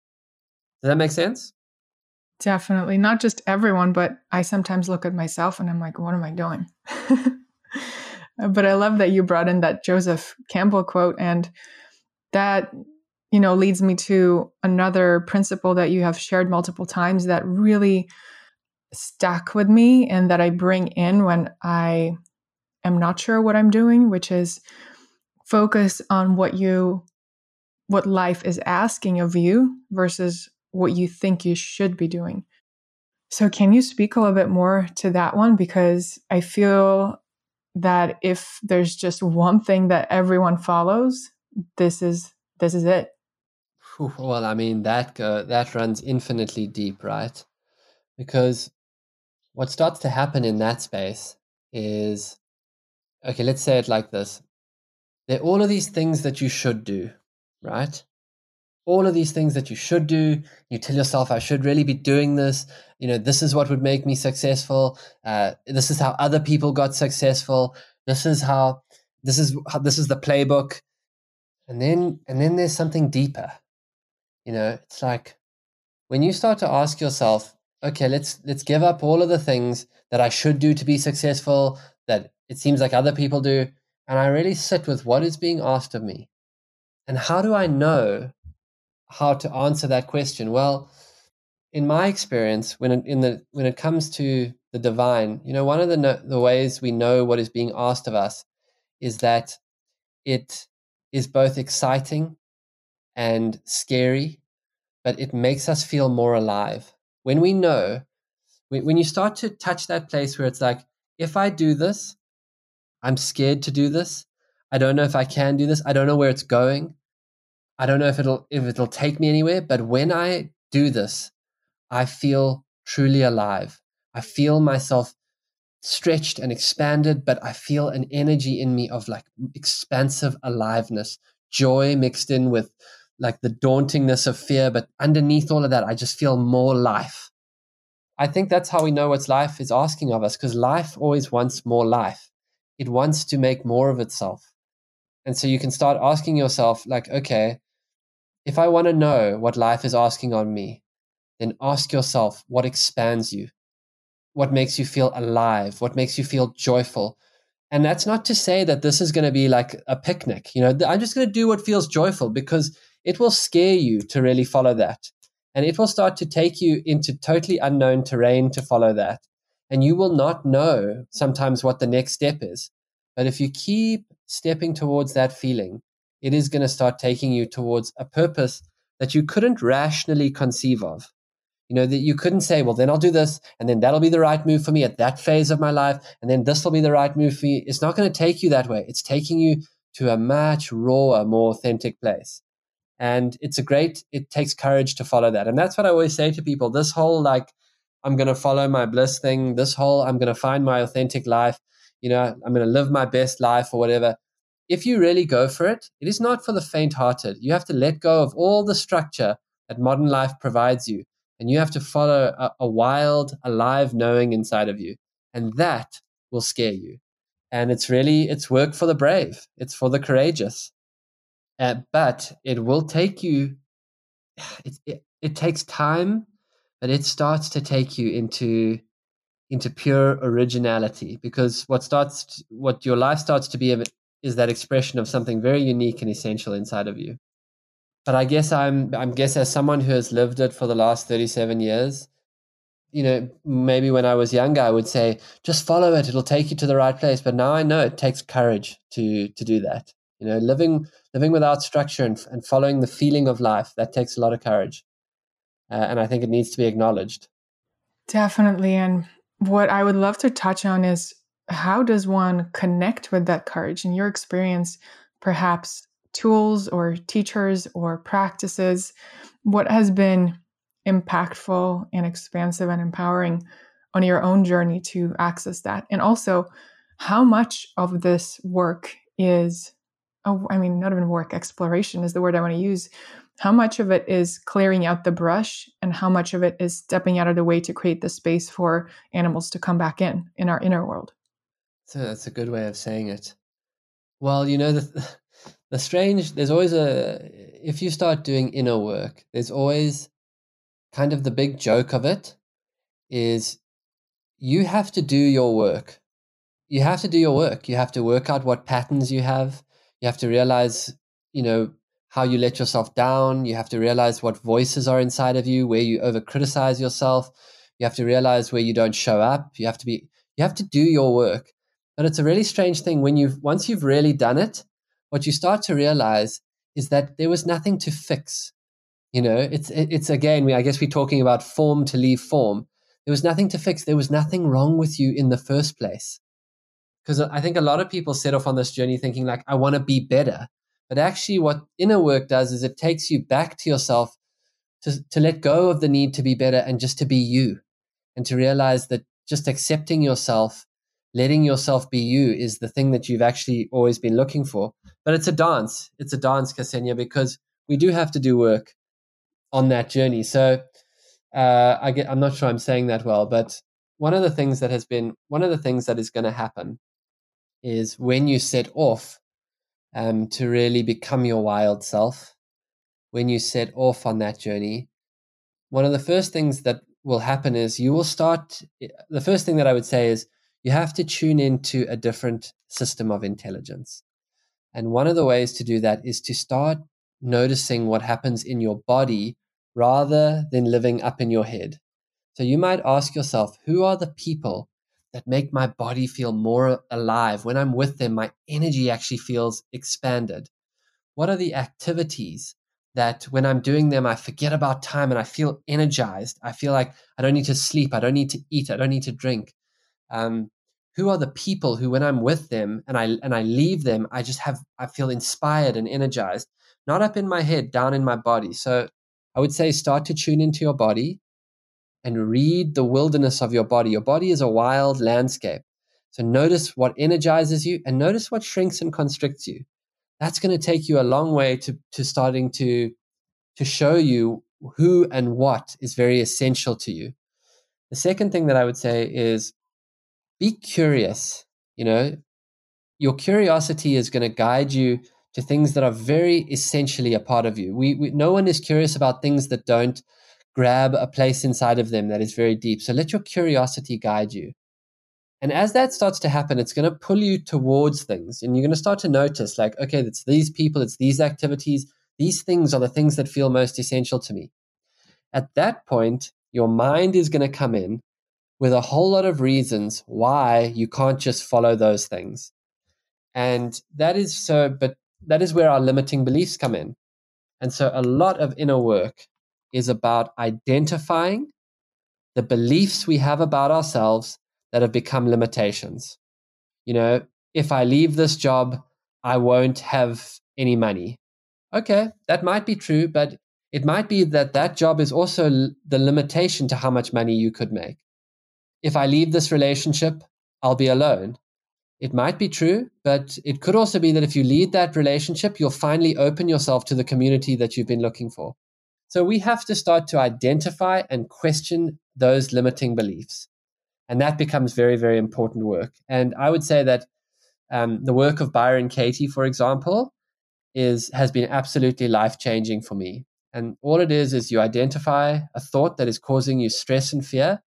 Does that make sense? Definitely. Not just everyone, but I sometimes look at myself and I'm like, what am I doing? but I love that you brought in that Joseph Campbell quote and that you know leads me to another principle that you have shared multiple times that really stuck with me and that I bring in when I am not sure what I'm doing, which is focus on what you what life is asking of you versus what you think you should be doing. So can you speak a little bit more to that one because I feel that if there's just one thing that everyone follows, this is this is it. Well, I mean that uh, that runs infinitely deep, right? Because what starts to happen in that space is okay, let's say it like this. There are all of these things that you should do, right? All of these things that you should do. You tell yourself, I should really be doing this. You know, this is what would make me successful. Uh, this is how other people got successful. This is how, this is how, this is the playbook. And then, and then there's something deeper. You know, it's like when you start to ask yourself, okay, let's let's give up all of the things that I should do to be successful that it seems like other people do, and I really sit with what is being asked of me, and how do I know how to answer that question? Well, in my experience, when it, in the when it comes to the divine, you know, one of the the ways we know what is being asked of us is that it is both exciting and scary, but it makes us feel more alive when we know, when you start to touch that place where it's like, if I do this, I'm scared to do this. I don't know if I can do this. I don't know where it's going. I don't know if it'll if it'll take me anywhere. But when I do this, I feel truly alive. I feel myself stretched and expanded, but I feel an energy in me of like expansive aliveness, joy mixed in with like the dauntingness of fear, but underneath all of that, I just feel more life. I think that's how we know what life is asking of us because life always wants more life. It wants to make more of itself. And so you can start asking yourself, like, okay, if I want to know what life is asking on me, then ask yourself what expands you, what makes you feel alive, what makes you feel joyful. And that's not to say that this is going to be like a picnic. You know, I'm just going to do what feels joyful because it will scare you to really follow that. And it will start to take you into totally unknown terrain to follow that. And you will not know sometimes what the next step is. But if you keep stepping towards that feeling, it is going to start taking you towards a purpose that you couldn't rationally conceive of. You know, that you couldn't say, well, then I'll do this, and then that'll be the right move for me at that phase of my life, and then this will be the right move for me. It's not going to take you that way. It's taking you to a much rawer, more authentic place. And it's a great, it takes courage to follow that. And that's what I always say to people this whole like, I'm going to follow my bliss thing, this whole, I'm going to find my authentic life, you know, I'm going to live my best life or whatever. If you really go for it, it is not for the faint hearted. You have to let go of all the structure that modern life provides you. And you have to follow a, a wild, alive knowing inside of you. And that will scare you. And it's really, it's work for the brave. It's for the courageous. Uh, but it will take you, it, it, it takes time, but it starts to take you into into pure originality because what starts what your life starts to be is that expression of something very unique and essential inside of you. But i guess i'm i'm guess as someone who has lived it for the last 37 years you know maybe when i was younger i would say just follow it. It'll take you to the right place. But now i know it takes courage to to do that you know, living living without structure and, and following the feeling of life that takes a lot of courage, uh, and I think it needs to be acknowledged. Definitely, and what I would love to touch on is how does one connect with that courage in your experience, perhaps tools or teachers or practices. What has been impactful and expansive and empowering on your own journey to access that? And also, how much of this work is oh, I mean, not even work, exploration is the word I want to use. How much of it is clearing out the brush and how much of it is stepping out of the way to create the space for animals to come back in, in our inner world? So that's a good way of saying it. Well, you know, the, the strange, there's always a, if you start doing inner work, there's always kind of the big joke of it is you have to do your work. You have to do your work. You have to work out what patterns you have. You have to realize, you know, how you let yourself down. You have to realize what voices are inside of you, where you over criticize yourself. You have to realize where you don't show up. You have to be, you have to do your work. But it's a really strange thing when you've, once you've really done it, what you start to realize is that there was nothing to fix. You know, it's, it's again, we, I guess we're talking about form to leave form. There was nothing to fix. There was nothing wrong with you in the first place because I think a lot of people set off on this journey thinking like I want to be better, but actually what inner work does is it takes you back to yourself to to let go of the need to be better and just to be you, and to realize that just accepting yourself, letting yourself be you is the thing that you've actually always been looking for. But it's a dance. It's a dance, Ksenia, because we do have to do work on that journey. So uh, I get, I'm not sure I'm saying that well, but one of the things that has been one of the things that is going to happen is when you set off um, to really become your wild self, when you set off on that journey, one of the first things that will happen is you will start. The first thing that I would say is you have to tune into a different system of intelligence. And one of the ways to do that is to start noticing what happens in your body rather than living up in your head. So you might ask yourself, who are the people that make my body feel more alive. When I'm with them, my energy actually feels expanded. What are the activities that when I'm doing them, I forget about time and I feel energized? I feel like I don't need to sleep, I don't need to eat, I don't need to drink. Um, who are the people who, when I'm with them and I and I leave them, I just have I feel inspired and energized, not up in my head, down in my body. So I would say start to tune into your body and read the wilderness of your body. Your body is a wild landscape. So notice what energizes you and notice what shrinks and constricts you. That's going to take you a long way to, to starting to to show you who and what is very essential to you. The second thing that I would say is be curious. You know, your curiosity is going to guide you to things that are very essentially a part of you. We, we, no one is curious about things that don't grab a place inside of them that is very deep. So let your curiosity guide you. And as that starts to happen, it's going to pull you towards things. And you're going to start to notice, like, okay, it's these people, it's these activities, these things are the things that feel most essential to me. At that point, your mind is going to come in with a whole lot of reasons why you can't just follow those things. And that is so, but that is where our limiting beliefs come in. And so a lot of inner work is about identifying the beliefs we have about ourselves that have become limitations. You know, if I leave this job, I won't have any money. Okay, that might be true, but it might be that that job is also the limitation to how much money you could make. If I leave this relationship, I'll be alone. It might be true, but it could also be that if you lead that relationship, you'll finally open yourself to the community that you've been looking for. So we have to start to identify and question those limiting beliefs. And that becomes very, very important work. And I would say that um, the work of Byron Katie, for example, is has been absolutely life changing for me. And all it is is you identify a thought that is causing you stress and fear,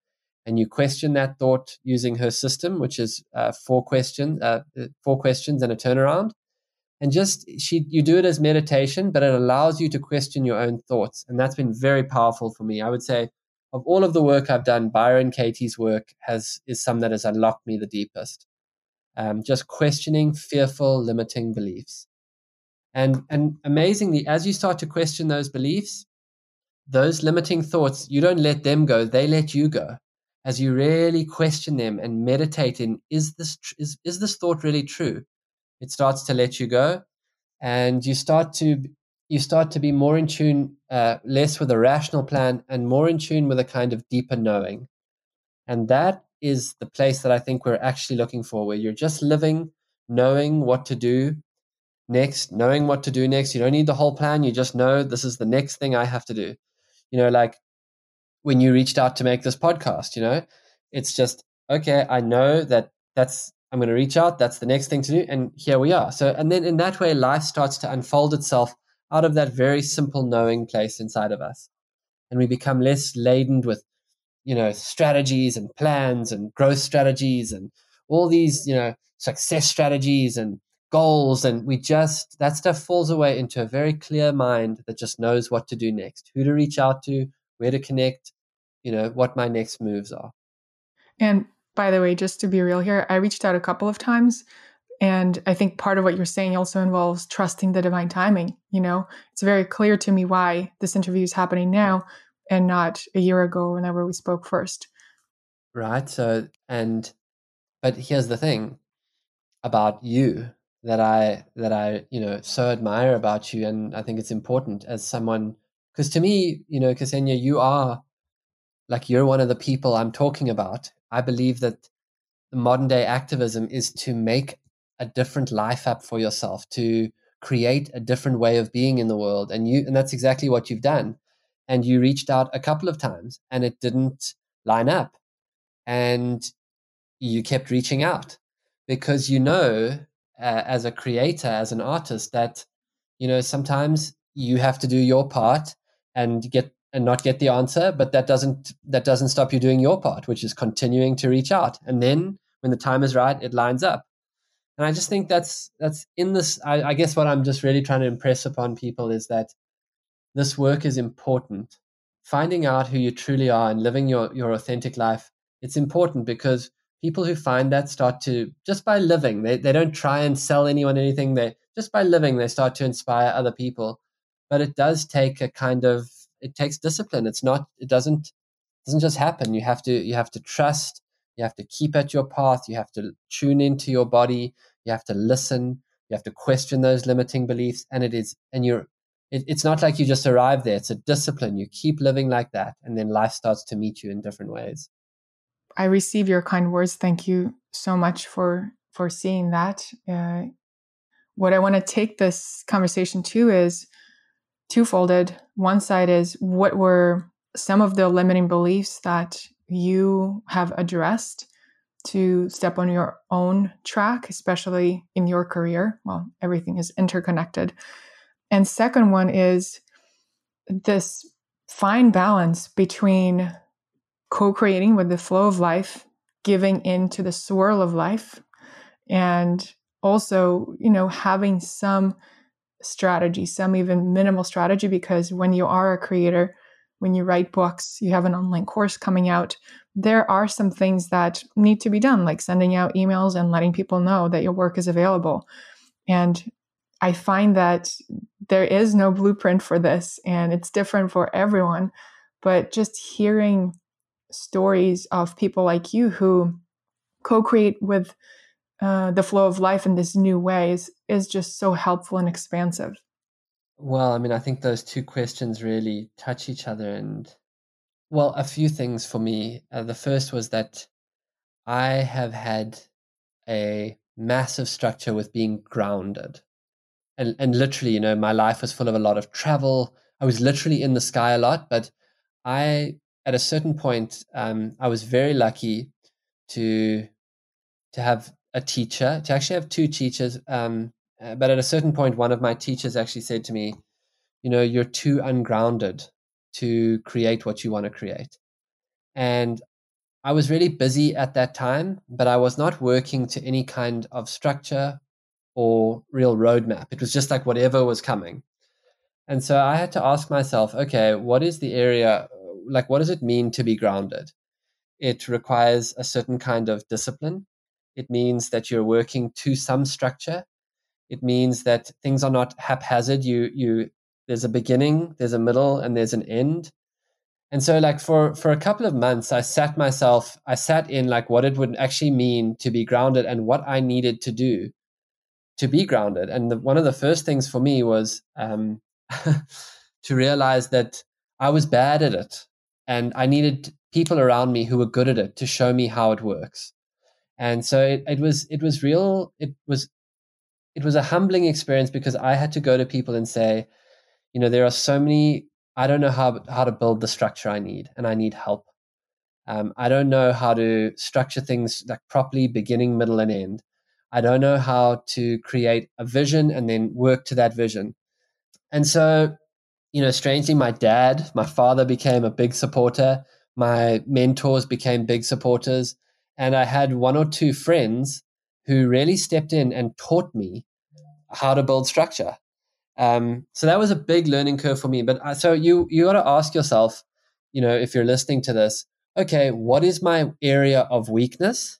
and you question that thought using her system, which is uh, four questions, uh, four questions and a turnaround. And just she, you do it as meditation, but it allows you to question your own thoughts, and that's been very powerful for me. I would say of all of the work I've done, Byron Katie's work has is some that has unlocked me the deepest. Um, just questioning fearful, limiting beliefs, and and amazingly, as you start to question those beliefs, those limiting thoughts, you don't let them go; they let you go. As you really question them and meditate in, is this tr- is is this thought really true? It starts to let you go, and you start to you start to be more in tune, uh, less with a rational plan and more in tune with a kind of deeper knowing. And that is the place that I think we're actually looking for, where you're just living, knowing what to do next, knowing what to do next. You don't need the whole plan. You just know this is the next thing I have to do. You know, like when you reached out to make this podcast, you know, it's just, okay, I know that that's, I'm going to reach out. That's the next thing to do. And here we are. So, and then in that way, life starts to unfold itself out of that very simple knowing place inside of us. And we become less laden with, you know, strategies and plans and growth strategies and all these, you know, success strategies and goals. And we just, that stuff falls away into a very clear mind that just knows what to do next, who to reach out to, where to connect, you know, what my next moves are. And by the way, just to be real here, I reached out a couple of times and I think part of what you're saying also involves trusting the divine timing. You know, it's very clear to me why this interview is happening now and not a year ago whenever we spoke first. Right. So, and, but here's the thing about you that I, that I, you know, so admire about you. And I think it's important as someone, because to me, you know, Ksenia, you are like, you're one of the people I'm talking about. I believe that modern day activism is to make a different life app for yourself to create a different way of being in the world and you and that's exactly what you've done. And you reached out a couple of times and it didn't line up. And you kept reaching out because you know uh, as a creator as an artist that you know sometimes you have to do your part and get and not get the answer but that doesn't that doesn't stop you doing your part which is continuing to reach out and then when the time is right it lines up and I just think that's that's in this. I, I guess what I'm just really trying to impress upon people is that this work is important. Finding out who you truly are and living your your authentic life. It's important because people who find that start to just by living. They they don't try and sell anyone anything. They just by living they start to inspire other people. But it does take a kind of it takes discipline. It's not. It doesn't it doesn't just happen. You have to you have to trust. You have to keep at your path. You have to tune into your body you have to listen you have to question those limiting beliefs and it is and you're it, it's not like you just arrive there it's a discipline you keep living like that and then life starts to meet you in different ways i receive your kind words thank you so much for for seeing that uh, what i want to take this conversation to is twofolded. One side is what were some of the limiting beliefs that you have addressed to step on your own track, especially in your career. Well, everything is interconnected. And second one is this fine balance between co-creating with the flow of life, giving into the swirl of life, and also, you know, having some strategy, some even minimal strategy, because when you are a creator, when you write books, you have an online course coming out, there are some things that need to be done, like sending out emails and letting people know that your work is available. And I find that there is no blueprint for this and it's different for everyone. But just hearing stories of people like you who co create with uh, the flow of life in this new ways is just so helpful and expansive. Well, I mean, I think those two questions really touch each other. And, well, a few things for me. Uh, the first was that I have had a massive structure with being grounded. And, and literally, you know, my life was full of a lot of travel. I was literally in the sky a lot, but I, at a certain point, um, I was very lucky to to have a teacher, to actually have two teachers. Um, uh, but at a certain point, one of my teachers actually said to me, you know, you're too ungrounded to create what you want to create. And I was really busy at that time, but I was not working to any kind of structure or real roadmap. It was just like whatever was coming. And so I had to ask myself, okay, what is the area, like, what does it mean to be grounded? It requires a certain kind of discipline. It means that you're working to some structure it means that things are not haphazard. You you there's a beginning, there's a middle, and there's an end. And so like for for a couple of months, I sat myself, I sat in like what it would actually mean to be grounded and what I needed to do to be grounded. And the, one of the first things for me was um, to realize that I was bad at it, and I needed people around me who were good at it to show me how it works. And so it, it was it was real. It was it was a humbling experience because I had to go to people and say, you know, there are so many. I don't know how how to build the structure I need, and I need help. Um, I don't know how to structure things like properly, beginning, middle, and end. I don't know how to create a vision and then work to that vision. And so, you know, strangely, my dad, my father became a big supporter. My mentors became big supporters. And I had one or two friends who really stepped in and taught me how to build structure. Um, so that was a big learning curve for me. But uh, so you you got to ask yourself, you know, if you're listening to this, okay, what is my area of weakness?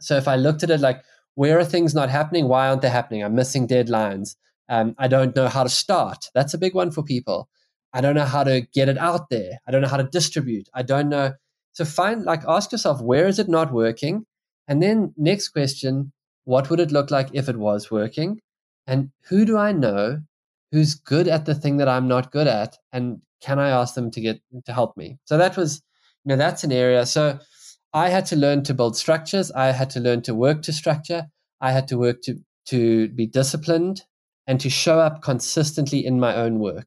So if I looked at it like, where are things not happening? Why aren't they happening? I'm missing deadlines. Um, I don't know how to start. That's a big one for people. I don't know how to get it out there. I don't know how to distribute. I don't know. So find like ask yourself where is it not working, and then next question, what would it look like if it was working? And who do I know who's good at the thing that I'm not good at? And can I ask them to get to help me? So that was, you know, that's an area. So I had to learn to build structures. I had to learn to work to structure. I had to work to to be disciplined and to show up consistently in my own work.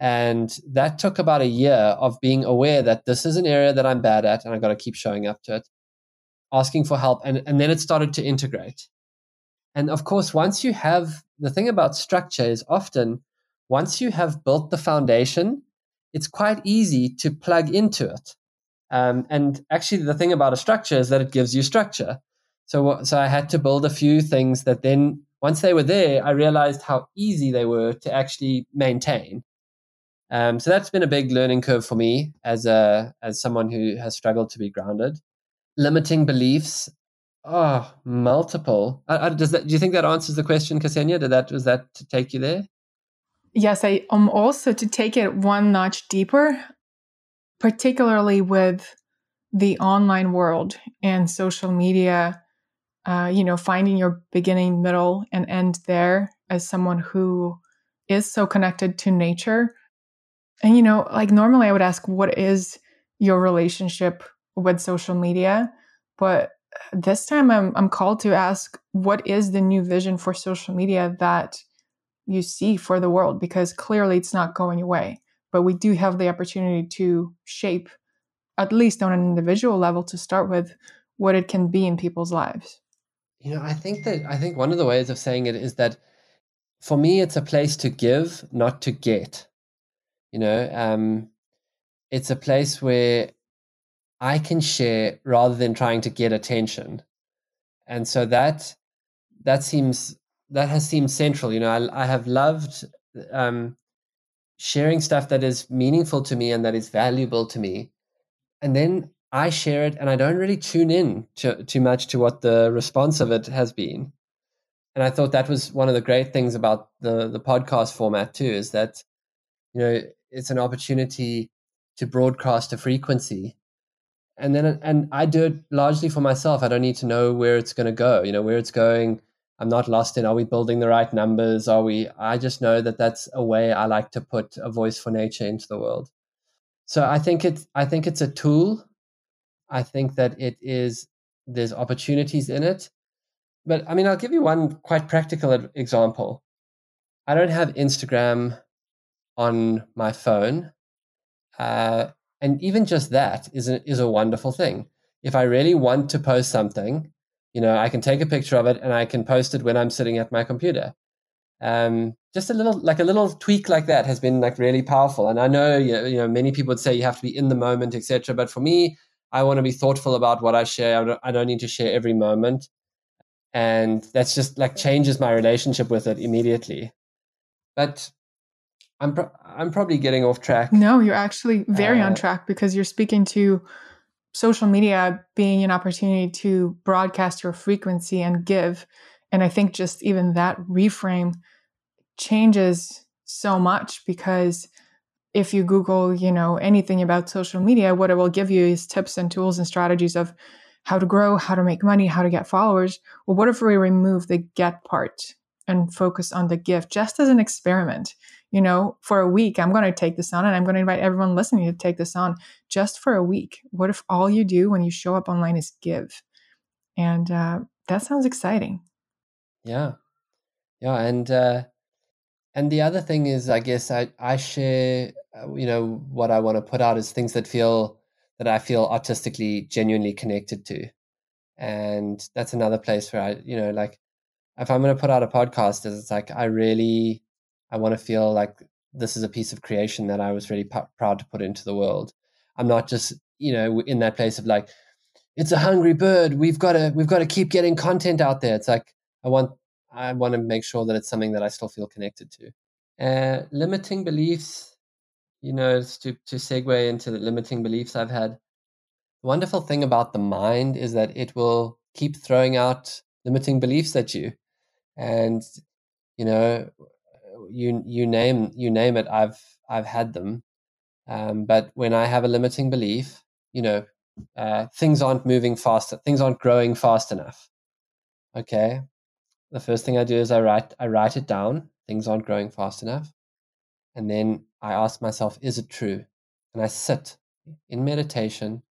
And that took about a year of being aware that this is an area that I'm bad at and I've got to keep showing up to it asking for help, and, and then it started to integrate. And of course, once you have the thing about structure is often once you have built the foundation, it's quite easy to plug into it. Um, and actually, the thing about a structure is that it gives you structure. So, so I had to build a few things that then, once they were there, I realized how easy they were to actually maintain. Um, so that's been a big learning curve for me as a as someone who has struggled to be grounded. Limiting beliefs. Oh multiple. Does that do you think that answers the question Ksenia? did that was that to take you there? Yes i am also to take it one notch deeper particularly with the online world and social media uh, you know finding your beginning middle and end there as someone who is so connected to nature and you know like normally i would ask what is your relationship with social media. But this time I'm, I'm called to ask what is the new vision for social media that you see for the world because clearly it's not going away. But we do have the opportunity to shape, at least on an individual level to start with, what it can be in people's lives. You know, I think that I think one of the ways of saying it is that for me, it's a place to give, not to get. You know, um, it's a place where I can share rather than trying to get attention, and so that that seems that has seemed central. You know, I, I have loved um, sharing stuff that is meaningful to me and that is valuable to me, and then I share it, and I don't really tune in to, too much to what the response of it has been. And I thought that was one of the great things about the the podcast format too, is that you know it's an opportunity to broadcast a frequency. And then and i do it largely for myself. I don't need to know where it's going to go you know where it's going. I'm not lost in are we building the right numbers? Are we i just know that that's a way i like to put a voice for nature into the world. So i think it's i think it's a tool. I think that it is there's opportunities in it. But i mean i'll give you one quite practical example. I don't have instagram on my phone. Uh, and even just that is a, is a wonderful thing. If I really want to post something, you know, I can take a picture of it and I can post it when I'm sitting at my computer. Um, just a little, like a little tweak like that has been like really powerful. And I know, you know, many people would say you have to be in the moment, etc. But for me, I want to be thoughtful about what I share. I don't, I don't need to share every moment, and that's just like changes my relationship with it immediately. But I'm pro- I'm probably getting off track. No, you're actually very uh, on track because you're speaking to social media being an opportunity to broadcast your frequency and give. And I think just even that reframe changes so much because if you Google, you know, anything about social media, what it will give you is tips and tools and strategies of how to grow, how to make money, how to get followers. Well, what if we remove the get part and focus on the gift just as an experiment? You know, for a week, I'm going to take this on and I'm going to invite everyone listening to take this on just for a week. What if all you do when you show up online is give? And uh, that sounds exciting. Yeah. Yeah. And, uh, and the other thing is, I guess I, I share, uh, you know, what I want to put out is things that feel, that I feel artistically genuinely connected to. And that's another place where I, you know, like if I'm going to put out a podcast, it's like I really I want to feel like this is a piece of creation that I was really p- proud to put into the world. I'm not just, you know, in that place of like, it's a hungry bird. We've got to, we've got to keep getting content out there. It's like, I want, I want to make sure that it's something that I still feel connected to. Uh, limiting beliefs, you know, to, to segue into the limiting beliefs I've had. The wonderful thing about the mind is that it will keep throwing out limiting beliefs at you. And, you know, you you name you name it i've i've had them. Um, but when i have a limiting belief you know uh, things aren't moving fast things aren't growing fast enough. Okay? The first thing i do is i write i write it down things aren't growing fast enough. And then i ask myself is it true? And i sit in meditation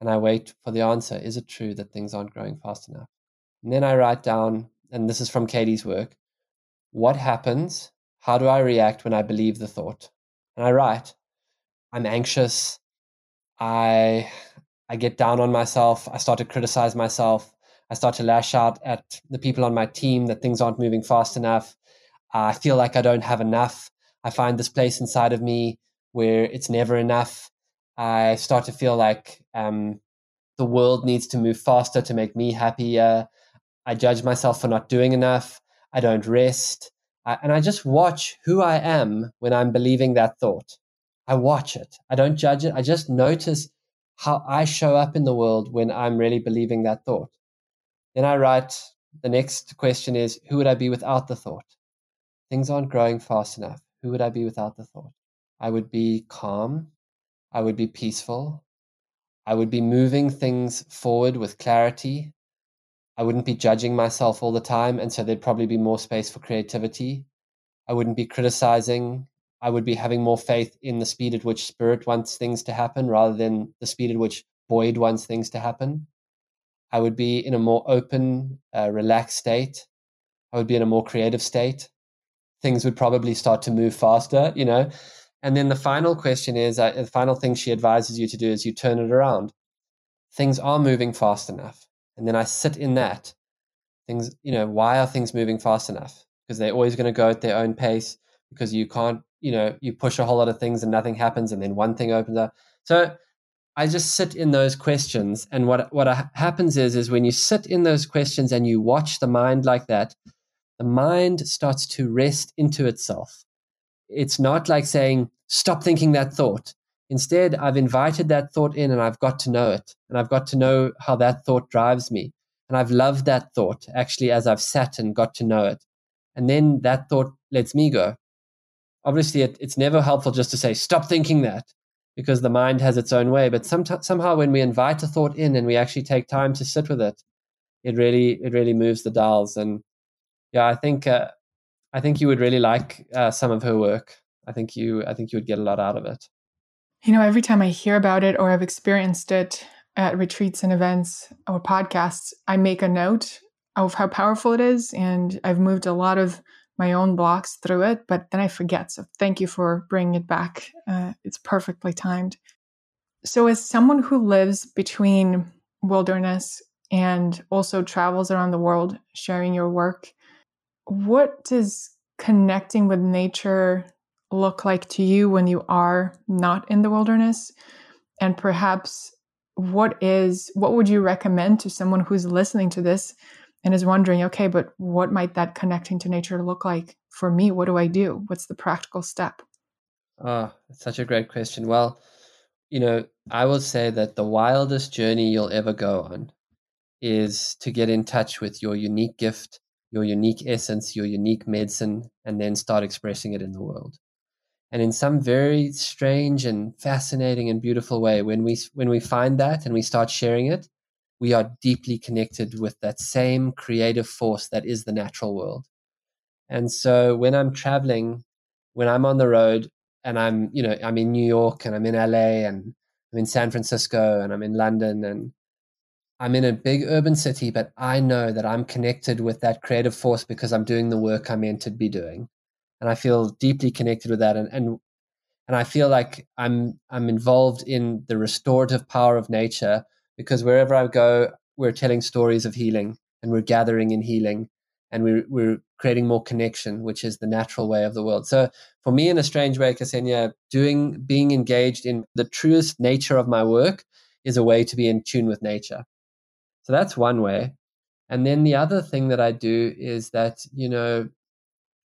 and i wait for the answer is it true that things aren't growing fast enough? And then i write down and this is from katie's work what happens how do I react when I believe the thought? And I write, I'm anxious. I I get down on myself. I start to criticize myself. I start to lash out at the people on my team that things aren't moving fast enough. I feel like I don't have enough. I find this place inside of me where it's never enough. I start to feel like um, the world needs to move faster to make me happier. I judge myself for not doing enough. I don't rest. I, and I just watch who I am when I'm believing that thought. I watch it. I don't judge it. I just notice how I show up in the world when I'm really believing that thought. Then I write the next question is who would I be without the thought? Things aren't growing fast enough. Who would I be without the thought? I would be calm. I would be peaceful. I would be moving things forward with clarity. I wouldn't be judging myself all the time. And so there'd probably be more space for creativity. I wouldn't be criticizing. I would be having more faith in the speed at which spirit wants things to happen rather than the speed at which Boyd wants things to happen. I would be in a more open, uh, relaxed state. I would be in a more creative state. things would probably start to move faster, you know. And then the final question is uh, the final thing she advises you to do is you turn it around. Things are moving fast enough. And then I sit in that. Things, you know, why are things moving fast enough? Because they're always going to go at their own pace because you can't, you know, you push a whole lot of things and nothing happens and then one thing opens up. So I just sit in those questions, and what what happens is is when you sit in those questions and you watch the mind like that, the mind starts to rest into itself. It's not like saying stop thinking that thought. Instead, I've invited that thought in, and I've got to know it, and I've got to know how that thought drives me, and I've loved that thought actually as I've sat and got to know it, and then that thought lets me go. Obviously, it, it's never helpful just to say stop thinking that because the mind has its own way. But some, somehow, when we invite a thought in and we actually take time to sit with it, it really it really moves the dials. And yeah, I think uh, I think you would really like uh, some of her work. I think you I think you would get a lot out of it. You know, every time I hear about it or I've experienced it at retreats and events or podcasts, I make a note of how powerful it is, and I've moved a lot of my own blocks through it, but then I forget. So thank you for bringing it back. Uh, it's perfectly timed. So, as someone who lives between wilderness and also travels around the world sharing your work, what does connecting with nature look like to you when you are not in the wilderness? And perhaps what is what would you recommend to someone who's listening to this and is wondering, okay, but what might that connecting to nature look like for me? What do I do? What's the practical step? Oh, such a great question. Well, you know, I will say that the wildest journey you'll ever go on is to get in touch with your unique gift, your unique essence, your unique medicine, and then start expressing it in the world. And in some very strange and fascinating and beautiful way, when we when we find that and we start sharing it, we are deeply connected with that same creative force that is the natural world. And so when I'm traveling, when I'm on the road and I'm, you know, I'm in New York and I'm in LA and I'm in San Francisco and I'm in London and I'm in a big urban city, but I know that I'm connected with that creative force because I'm doing the work I'm meant to be doing. And I feel deeply connected with that. And, and, and I feel like I'm, I'm involved in the restorative power of nature because wherever I go, we're telling stories of healing and we're gathering in healing and we're, we're creating more connection, which is the natural way of the world. So for me, in a strange way, Ksenia, doing, being engaged in the truest nature of my work is a way to be in tune with nature. So that's one way. And then the other thing that I do is that, you know,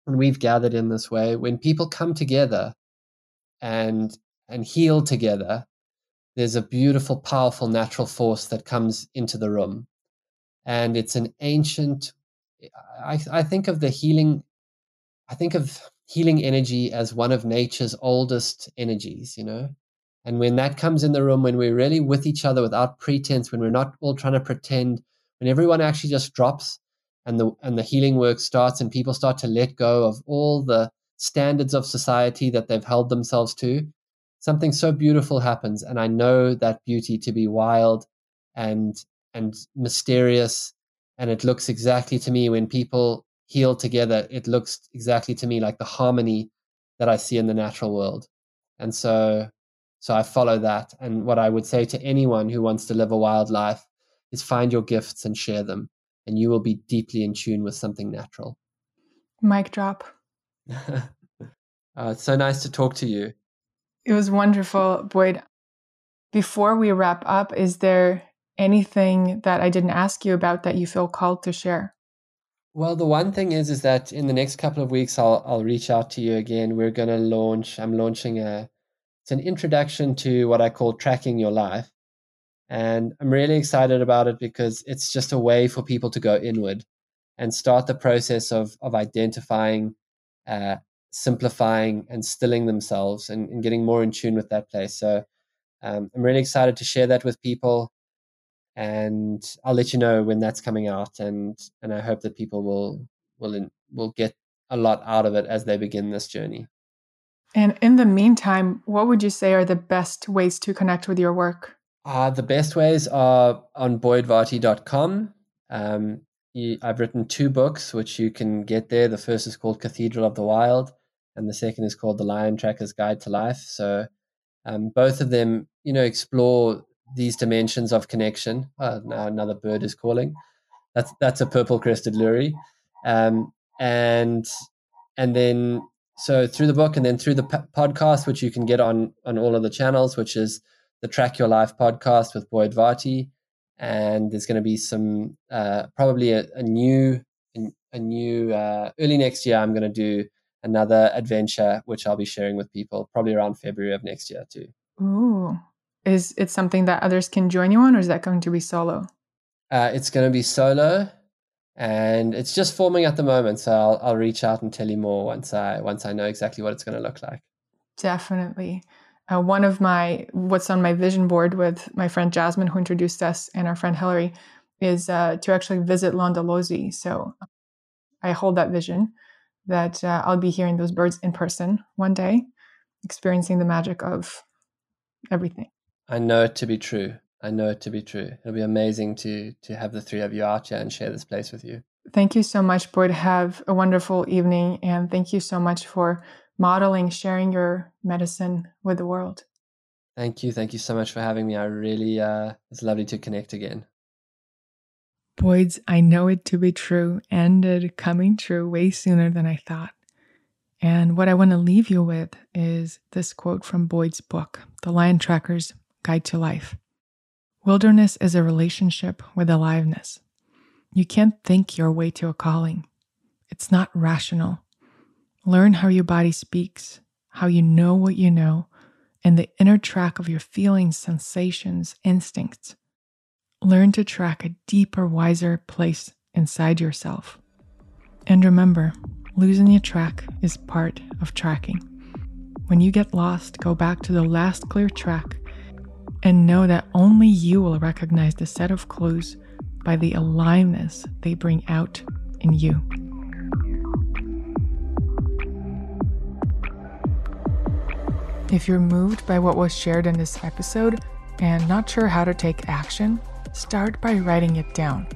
when we've gathered in this way, when people come together and and heal together, there's a beautiful, powerful natural force that comes into the room. And it's an ancient, I, I think of the healing, I think of healing energy as one of nature's oldest energies, you know? And when that comes in the room, when we're really with each other without pretense, when we're not all trying to pretend, when everyone actually just drops and the and the healing work starts and people start to let go of all the standards of society that they've held themselves to something so beautiful happens. And i know that beauty to be wild and and mysterious. And it looks exactly to me when people heal together it looks exactly to me like the harmony that i see in the natural world. And so so i follow that. And what i would say to anyone who wants to live a wild life is find your gifts and share them and you will be deeply in tune with something natural mic drop uh, it's so nice to talk to you it was wonderful, Boyd. Before we wrap up, is there anything that I didn't ask you about that you feel called to share? Well, the one thing is, is that in the next couple of weeks, I'll I'll reach out to you again. We're going to launch. I'm launching a. It's an introduction to what I call tracking your life, and I'm really excited about it because it's just a way for people to go inward and start the process of of identifying uh, simplifying and stilling themselves and, and, getting more in tune with that place. So um, I'm really excited to share that with people, and I'll let you know when that's coming out. And and I hope that people will will in, will get a lot out of it as they begin this journey. And in the meantime, what would you say are the best ways to connect with your work? Uh, the best ways are on boydvarty.com. Um, I've written two books, which you can get there. The first is called Cathedral of the Wild, and the second is called The Lion Tracker's Guide to Life. So um, both of them, you know, explore these dimensions of connection. Oh, now another bird is calling. That's that's a purple crested lourie, um, and and then so through the book and then through the p- podcast, which you can get on on all of the channels, which is the Track Your Life podcast with Boyd Varty, and there's going to be some uh, probably a, a, new a new uh, early next year. I'm going to do another adventure, which I'll be sharing with people probably around February of next year too. Ooh, is it something that others can join you on, or is that going to be solo? Uh, it's going to be solo, and it's just forming at the moment. So I'll I'll reach out and tell you more once I once I know exactly what it's going to look like. Definitely. Uh, one of my what's on my vision board with my friend Jasmine, who introduced us, and our friend Hillary, is uh, to actually visit Londolozi. So I hold that vision that uh, I'll be hearing those birds in person one day, experiencing the magic of everything. I know it to be true. I know it to be true. It'll be amazing to to have the three of you out here and share this place with you. Thank you so much, Boyd. Have a wonderful evening, and thank you so much for modeling, sharing your medicine with the world. Thank you. Thank you so much for having me. I really, uh, it's lovely to connect again. Boyd's I Know It to Be True ended coming true way sooner than I thought. And what I want to leave you with is this quote from Boyd's book, The Lion Tracker's Guide to Life. Wilderness is a relationship with aliveness. You can't think your way to a calling. It's not rational. Learn how your body speaks, how you know what you know, and the inner track of your feelings, sensations, instincts. Learn to track a deeper, wiser place inside yourself. And remember, losing your track is part of tracking. When you get lost, go back to the last clear track and know that only you will recognize the set of clues by the aliveness they bring out in you. If you're moved by what was shared in this episode and not sure how to take action, start by writing it down.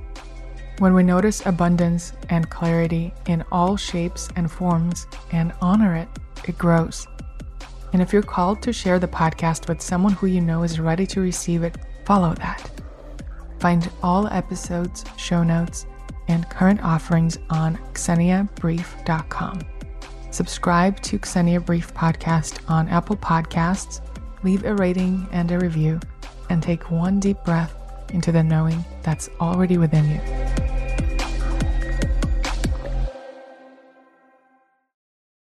When we notice abundance and clarity in all shapes and forms and honor it, it grows. And if you're called to share the podcast with someone who you know is ready to receive it, follow that. Find all episodes, show notes, and current offerings on xeniabrief.com. Subscribe to Xenia Brief Podcast on Apple Podcasts, leave a rating and a review, and take one deep breath into the knowing that's already within you.